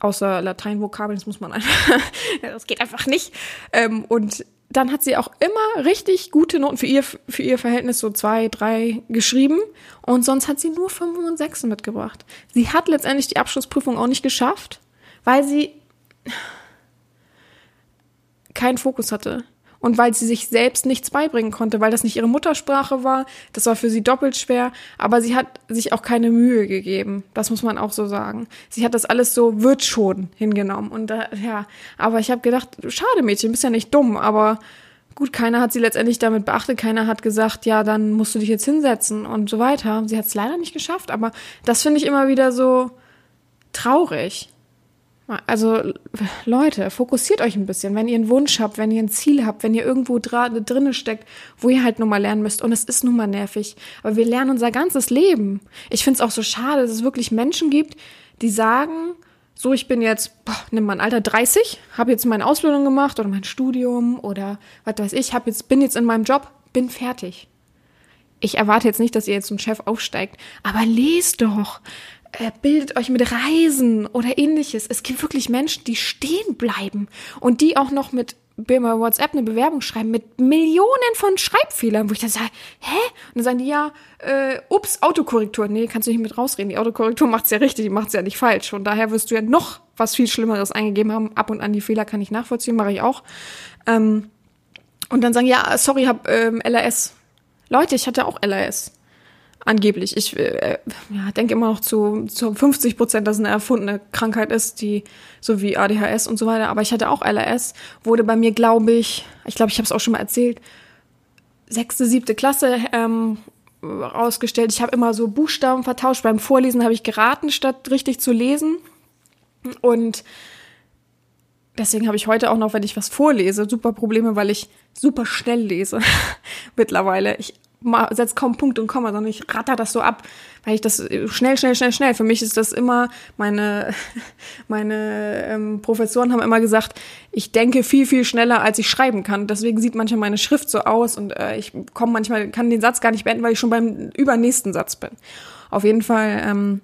außer Lateinvokabeln, das muss man einfach, *laughs* das geht einfach nicht. Ähm, und dann hat sie auch immer richtig gute Noten für ihr, für ihr Verhältnis, so zwei, drei geschrieben. Und sonst hat sie nur fünf und sechs mitgebracht. Sie hat letztendlich die Abschlussprüfung auch nicht geschafft, weil sie keinen Fokus hatte und weil sie sich selbst nichts beibringen konnte, weil das nicht ihre Muttersprache war. Das war für sie doppelt schwer, aber sie hat sich auch keine Mühe gegeben. Das muss man auch so sagen. Sie hat das alles so wird schon hingenommen und da, ja, aber ich habe gedacht, schade Mädchen, bist ja nicht dumm, aber gut, keiner hat sie letztendlich damit beachtet, keiner hat gesagt, ja, dann musst du dich jetzt hinsetzen und so weiter. Sie hat es leider nicht geschafft, aber das finde ich immer wieder so traurig. Also Leute, fokussiert euch ein bisschen, wenn ihr einen Wunsch habt, wenn ihr ein Ziel habt, wenn ihr irgendwo drinne steckt, wo ihr halt nur mal lernen müsst. Und es ist nun mal nervig. Aber wir lernen unser ganzes Leben. Ich finde es auch so schade, dass es wirklich Menschen gibt, die sagen, so ich bin jetzt, boah, nimm mal ein Alter 30, habe jetzt meine Ausbildung gemacht oder mein Studium oder was weiß ich, hab jetzt, bin jetzt in meinem Job, bin fertig. Ich erwarte jetzt nicht, dass ihr jetzt zum Chef aufsteigt, aber lest doch, bildet euch mit Reisen oder ähnliches. Es gibt wirklich Menschen, die stehen bleiben und die auch noch mit bei WhatsApp eine Bewerbung schreiben mit Millionen von Schreibfehlern, wo ich dann sage, hä? Und dann sagen die ja, äh, ups, Autokorrektur. Nee, kannst du nicht mit rausreden. Die Autokorrektur macht's ja richtig, die macht's ja nicht falsch. Und daher wirst du ja noch was viel Schlimmeres eingegeben haben. Ab und an die Fehler kann ich nachvollziehen, mache ich auch. Ähm, und dann sagen, ja, sorry, hab ähm, LRS. Leute, ich hatte auch LRS. Angeblich. Ich äh, ja, denke immer noch zu, zu 50 Prozent, dass es eine erfundene Krankheit ist, die so wie ADHS und so weiter. Aber ich hatte auch LRS, wurde bei mir, glaube ich, ich glaube, ich habe es auch schon mal erzählt, sechste, siebte Klasse ähm, rausgestellt. Ich habe immer so Buchstaben vertauscht. Beim Vorlesen habe ich geraten, statt richtig zu lesen. Und deswegen habe ich heute auch noch, wenn ich was vorlese, super Probleme, weil ich super schnell lese *laughs* mittlerweile. Ich setze kaum Punkt und Komma, sondern ich ratter das so ab, weil ich das äh, schnell, schnell, schnell, schnell. Für mich ist das immer, meine, *laughs* meine ähm, Professoren haben immer gesagt, ich denke viel, viel schneller, als ich schreiben kann. Deswegen sieht manchmal meine Schrift so aus und äh, ich komme manchmal, kann den Satz gar nicht beenden, weil ich schon beim übernächsten Satz bin. Auf jeden Fall ähm,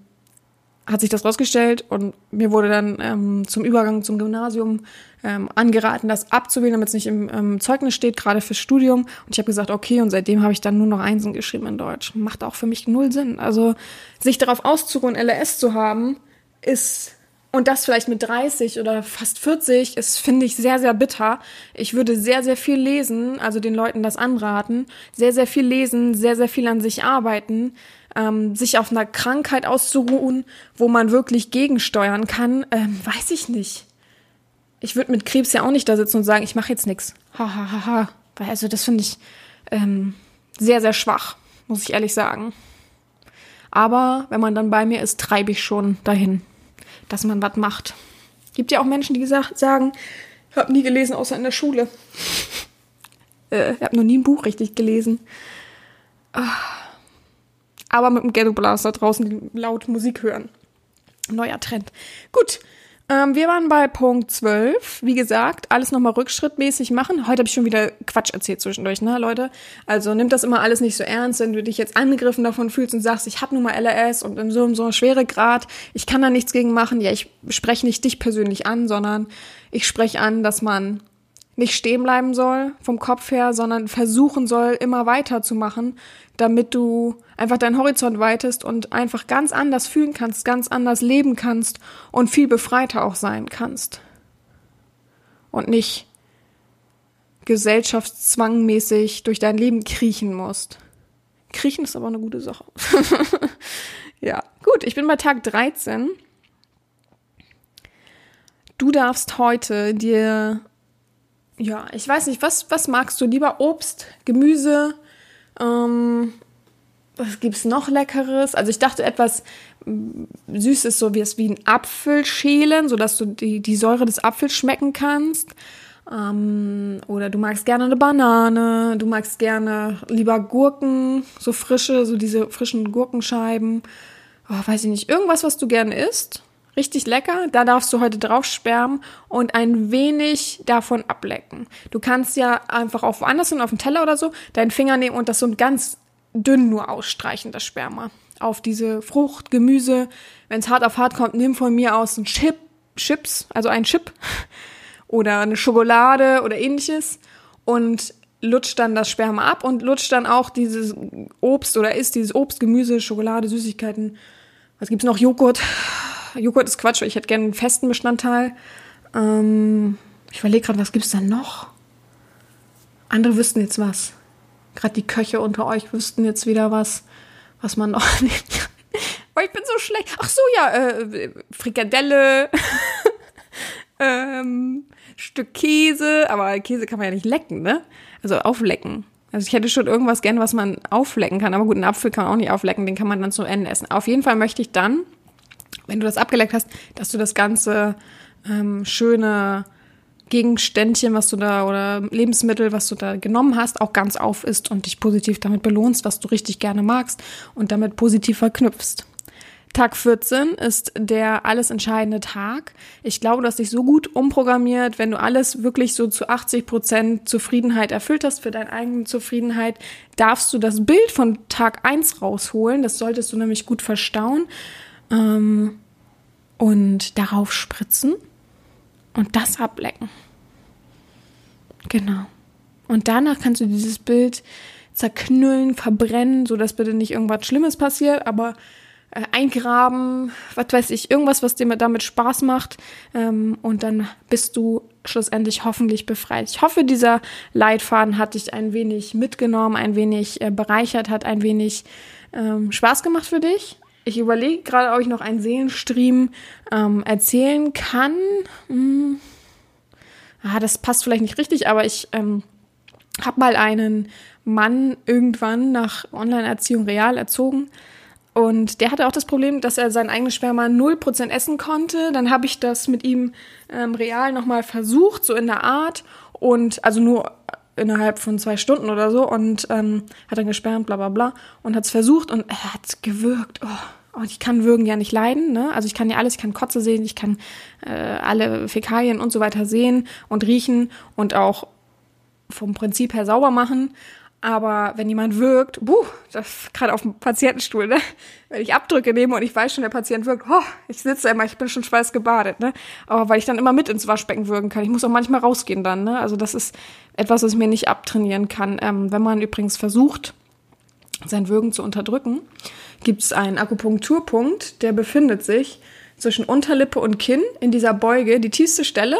hat sich das rausgestellt und mir wurde dann ähm, zum Übergang zum Gymnasium ähm, angeraten, das abzuwählen, damit es nicht im ähm, Zeugnis steht, gerade fürs Studium. Und ich habe gesagt, okay, und seitdem habe ich dann nur noch Einsen geschrieben in Deutsch. Macht auch für mich null Sinn. Also sich darauf auszuruhen, LRS zu haben, ist und das vielleicht mit 30 oder fast 40 ist, finde ich, sehr, sehr bitter. Ich würde sehr, sehr viel lesen, also den Leuten das anraten, sehr, sehr viel lesen, sehr, sehr viel an sich arbeiten, ähm, sich auf einer Krankheit auszuruhen, wo man wirklich gegensteuern kann, ähm, weiß ich nicht. Ich würde mit Krebs ja auch nicht da sitzen und sagen, ich mache jetzt nichts. Ha, ha, ha, ha. Also das finde ich ähm, sehr, sehr schwach, muss ich ehrlich sagen. Aber wenn man dann bei mir ist, treibe ich schon dahin, dass man was macht. Gibt ja auch Menschen, die gesagt, sagen, ich habe nie gelesen, außer in der Schule. *laughs* äh, ich habe noch nie ein Buch richtig gelesen. Ah aber mit dem Ghetto Blaster draußen laut Musik hören. Neuer Trend. Gut. Ähm, wir waren bei Punkt 12. Wie gesagt, alles nochmal rückschrittmäßig machen. Heute habe ich schon wieder Quatsch erzählt zwischendurch, ne, Leute? Also nimm das immer alles nicht so ernst, wenn du dich jetzt angegriffen davon fühlst und sagst, ich habe nun mal LRS und in so und so einem Schweregrad, ich kann da nichts gegen machen. Ja, ich spreche nicht dich persönlich an, sondern ich spreche an, dass man nicht stehen bleiben soll vom Kopf her, sondern versuchen soll, immer weiterzumachen, damit du einfach deinen Horizont weitest und einfach ganz anders fühlen kannst, ganz anders leben kannst und viel befreiter auch sein kannst. Und nicht gesellschaftszwangmäßig durch dein Leben kriechen musst. Kriechen ist aber eine gute Sache. *laughs* ja, gut, ich bin bei Tag 13. Du darfst heute dir ja, ich weiß nicht, was, was magst du lieber? Obst, Gemüse, ähm, was gibt's noch Leckeres? Also ich dachte etwas mm, Süßes, so wie es wie ein Apfel schälen, sodass du die, die Säure des Apfels schmecken kannst. Ähm, oder du magst gerne eine Banane, du magst gerne lieber Gurken, so frische, so diese frischen Gurkenscheiben. Oh, weiß ich nicht, irgendwas, was du gerne isst. Richtig lecker, da darfst du heute drauf sperren und ein wenig davon ablecken. Du kannst ja einfach auf woanders hin, auf den Teller oder so, deinen Finger nehmen und das so ganz dünn nur ausstreichen, das Sperma. Auf diese Frucht, Gemüse. Wenn es hart auf hart kommt, nimm von mir aus ein Chip, Chips, also ein Chip *laughs* oder eine Schokolade oder ähnliches und lutscht dann das Sperma ab und lutscht dann auch dieses Obst oder isst dieses Obst, Gemüse, Schokolade, Süßigkeiten. Was gibt's noch? Joghurt Joghurt ist Quatsch, ich hätte gerne einen festen Bestandteil. Ähm, ich überlege gerade, was gibt es da noch? Andere wüssten jetzt was. Gerade die Köche unter euch wüssten jetzt wieder was, was man noch *laughs* nehmen kann. Oh, ich bin so schlecht. Ach so, ja, äh, Frikadelle, *laughs* ähm, Stück Käse, aber Käse kann man ja nicht lecken, ne? Also auflecken. Also ich hätte schon irgendwas gern, was man auflecken kann, aber gut, einen Apfel kann man auch nicht auflecken, den kann man dann zum Ende essen. Auf jeden Fall möchte ich dann wenn du das abgeleckt hast, dass du das ganze ähm, schöne Gegenständchen, was du da oder Lebensmittel, was du da genommen hast, auch ganz auf isst und dich positiv damit belohnst, was du richtig gerne magst und damit positiv verknüpfst. Tag 14 ist der alles entscheidende Tag. Ich glaube, du hast dich so gut umprogrammiert, wenn du alles wirklich so zu 80 Prozent Zufriedenheit erfüllt hast für deine eigene Zufriedenheit, darfst du das Bild von Tag 1 rausholen. Das solltest du nämlich gut verstauen ähm, und darauf spritzen und das ablecken. Genau. Und danach kannst du dieses Bild zerknüllen, verbrennen, sodass bitte nicht irgendwas Schlimmes passiert, aber äh, eingraben, was weiß ich, irgendwas, was dir damit Spaß macht. Ähm, und dann bist du schlussendlich hoffentlich befreit. Ich hoffe, dieser Leitfaden hat dich ein wenig mitgenommen, ein wenig äh, bereichert, hat ein wenig ähm, Spaß gemacht für dich. Ich überlege gerade, ob ich noch einen Seelenstream ähm, erzählen kann. Hm. Ah, das passt vielleicht nicht richtig, aber ich ähm, habe mal einen Mann irgendwann nach Online-Erziehung real erzogen. Und der hatte auch das Problem, dass er sein eigenes Sperma 0% essen konnte. Dann habe ich das mit ihm ähm, real nochmal versucht, so in der Art. Und also nur innerhalb von zwei Stunden oder so und ähm, hat dann gesperrt, bla bla bla und hat es versucht und er hat gewürgt. Oh. Und ich kann Würgen ja nicht leiden, ne? Also ich kann ja alles, ich kann Kotze sehen, ich kann äh, alle Fäkalien und so weiter sehen und riechen und auch vom Prinzip her sauber machen. Aber wenn jemand wirkt, buh, das gerade auf dem Patientenstuhl, ne? Wenn ich Abdrücke nehme und ich weiß schon, der Patient wirkt, oh, ich sitze immer, ich bin schon schweißgebadet, ne? Aber weil ich dann immer mit ins Waschbecken wirken kann. Ich muss auch manchmal rausgehen dann, ne? Also das ist etwas, was ich mir nicht abtrainieren kann. Ähm, wenn man übrigens versucht, sein Würgen zu unterdrücken, gibt es einen Akupunkturpunkt, der befindet sich zwischen Unterlippe und Kinn in dieser Beuge, die tiefste Stelle,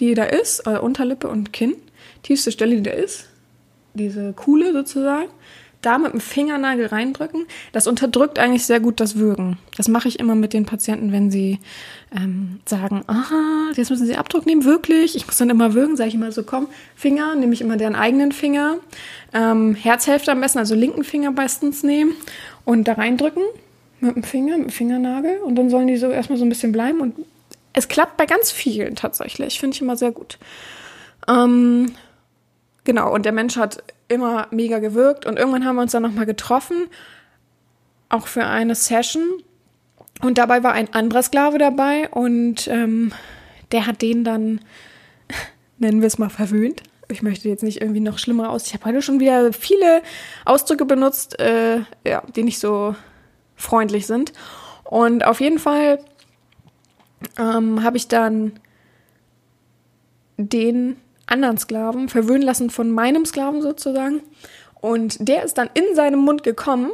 die da ist, äh, Unterlippe und Kinn, tiefste Stelle, die da ist, diese Kuhle sozusagen, da mit dem Fingernagel reindrücken. Das unterdrückt eigentlich sehr gut das Würgen. Das mache ich immer mit den Patienten, wenn sie ähm, sagen, aha, jetzt müssen sie Abdruck nehmen, wirklich. Ich muss dann immer würgen, sage ich immer so, komm, Finger, nehme ich immer deren eigenen Finger. Ähm, Herzhälfte am besten, also linken Finger meistens nehmen und da reindrücken mit dem Finger, mit dem Fingernagel. Und dann sollen die so erstmal so ein bisschen bleiben. Und es klappt bei ganz vielen tatsächlich. Finde ich immer sehr gut. Ähm, Genau, und der Mensch hat immer mega gewirkt und irgendwann haben wir uns dann nochmal getroffen, auch für eine Session. Und dabei war ein anderer Sklave dabei und ähm, der hat den dann, *laughs* nennen wir es mal, verwöhnt. Ich möchte jetzt nicht irgendwie noch schlimmer aus. Ich habe heute schon wieder viele Ausdrücke benutzt, äh, ja, die nicht so freundlich sind. Und auf jeden Fall ähm, habe ich dann den anderen Sklaven verwöhnen lassen von meinem Sklaven sozusagen. Und der ist dann in seinem Mund gekommen.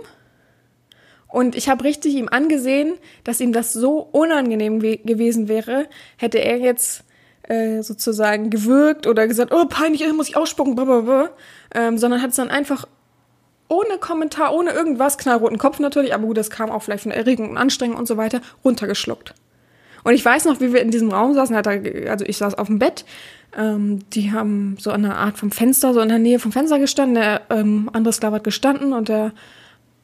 Und ich habe richtig ihm angesehen, dass ihm das so unangenehm gewesen wäre, hätte er jetzt äh, sozusagen gewürgt oder gesagt, oh peinlich, muss ich ausspucken, blablabla, ähm, sondern hat es dann einfach ohne Kommentar, ohne irgendwas, knallroten Kopf natürlich, aber gut, das kam auch vielleicht von Erregung und Anstrengung und so weiter, runtergeschluckt. Und ich weiß noch, wie wir in diesem Raum saßen, also ich saß auf dem Bett, ähm, die haben so an einer Art vom Fenster, so in der Nähe vom Fenster gestanden, der ähm, andere Sklave hat gestanden und der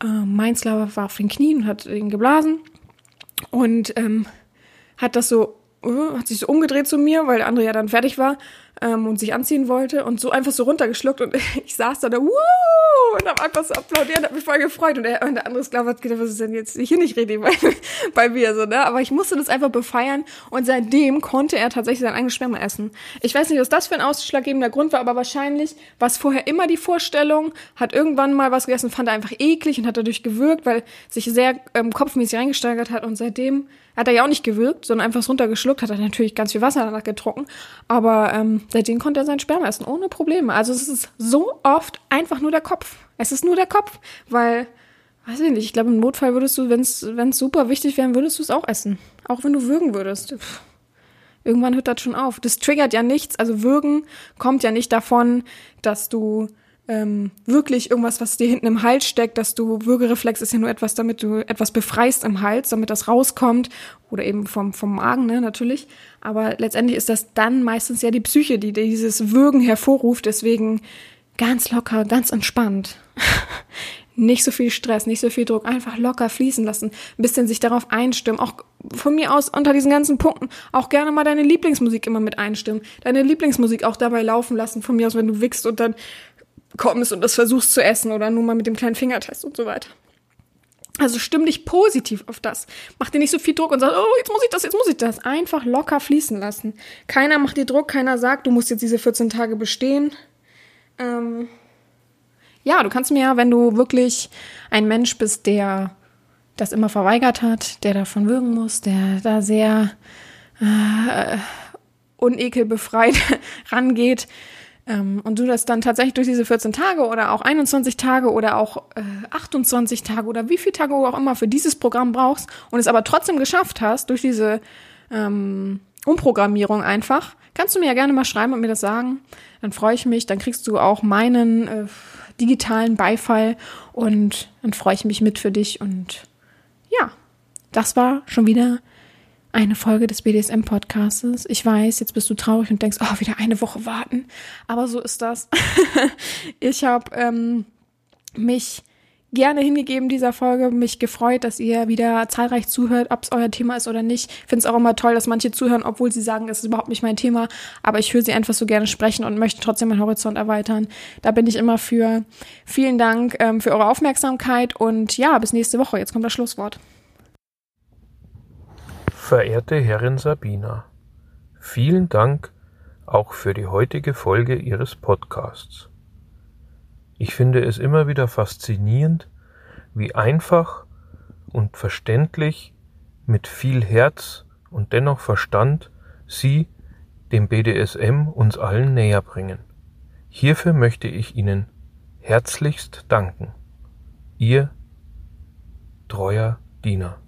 äh, mein Sklave war auf den Knien und hat ihn geblasen und ähm, hat das so, uh, hat sich so umgedreht zu mir, weil der andere ja dann fertig war ähm, und sich anziehen wollte und so einfach so runtergeschluckt und *laughs* ich saß da da, wuh, und hab einfach so applaudiert und hab mich voll gefreut und der, und der andere Sklave hat gedacht, was ist denn jetzt hier nicht richtig bei, *laughs* bei mir so, ne? Aber ich musste das einfach befeiern und seitdem konnte er tatsächlich sein eigenes Sperma essen. Ich weiß nicht, was das für ein ausschlaggebender Grund war, aber wahrscheinlich war es vorher immer die Vorstellung, hat irgendwann mal was gegessen, fand er einfach eklig und hat dadurch gewirkt, weil sich sehr ähm, kopfmäßig reingesteigert hat und seitdem hat er ja auch nicht gewirkt, sondern einfach runtergeschluckt, hat er natürlich ganz viel Wasser danach getrunken, aber ähm, seitdem konnte er sein Sperma essen, ohne Probleme. Also es ist so oft einfach nur der Kopf. Es ist nur der Kopf, weil, weiß ich nicht, ich glaube im Notfall würdest du, wenn es super wichtig wäre, würdest du es auch essen. Auch wenn du würgen würdest. Pff. Irgendwann hört das schon auf. Das triggert ja nichts. Also würgen kommt ja nicht davon, dass du ähm, wirklich irgendwas, was dir hinten im Hals steckt, dass du Würgereflex ist ja nur etwas, damit du etwas befreist im Hals, damit das rauskommt oder eben vom, vom Magen, ne, natürlich. Aber letztendlich ist das dann meistens ja die Psyche, die dieses Würgen hervorruft, deswegen ganz locker, ganz entspannt. *laughs* nicht so viel Stress, nicht so viel Druck, einfach locker fließen lassen, ein bisschen sich darauf einstimmen, auch von mir aus unter diesen ganzen Punkten auch gerne mal deine Lieblingsmusik immer mit einstimmen, deine Lieblingsmusik auch dabei laufen lassen, von mir aus, wenn du wickst und dann kommst und das versuchst zu essen oder nur mal mit dem kleinen Fingertest und so weiter. Also stimm dich positiv auf das. Mach dir nicht so viel Druck und sag, oh, jetzt muss ich das, jetzt muss ich das. Einfach locker fließen lassen. Keiner macht dir Druck, keiner sagt, du musst jetzt diese 14 Tage bestehen. Ähm ja, du kannst mir ja, wenn du wirklich ein Mensch bist, der das immer verweigert hat, der davon würgen muss, der da sehr äh, unekelbefreit *laughs* rangeht, und du das dann tatsächlich durch diese 14 Tage oder auch 21 Tage oder auch äh, 28 Tage oder wie viele Tage auch immer für dieses Programm brauchst und es aber trotzdem geschafft hast durch diese ähm, Umprogrammierung einfach, kannst du mir ja gerne mal schreiben und mir das sagen. Dann freue ich mich, dann kriegst du auch meinen äh, digitalen Beifall und dann freue ich mich mit für dich und ja, das war schon wieder eine Folge des BDSM-Podcastes. Ich weiß, jetzt bist du traurig und denkst, oh, wieder eine Woche warten. Aber so ist das. *laughs* ich habe ähm, mich gerne hingegeben dieser Folge, mich gefreut, dass ihr wieder zahlreich zuhört, ob es euer Thema ist oder nicht. Ich finde es auch immer toll, dass manche zuhören, obwohl sie sagen, es ist überhaupt nicht mein Thema, aber ich höre sie einfach so gerne sprechen und möchte trotzdem meinen Horizont erweitern. Da bin ich immer für. Vielen Dank ähm, für eure Aufmerksamkeit und ja, bis nächste Woche. Jetzt kommt das Schlusswort. Verehrte Herrin Sabina, vielen Dank auch für die heutige Folge Ihres Podcasts. Ich finde es immer wieder faszinierend, wie einfach und verständlich mit viel Herz und dennoch Verstand Sie dem BDSM uns allen näher bringen. Hierfür möchte ich Ihnen herzlichst danken. Ihr treuer Diener.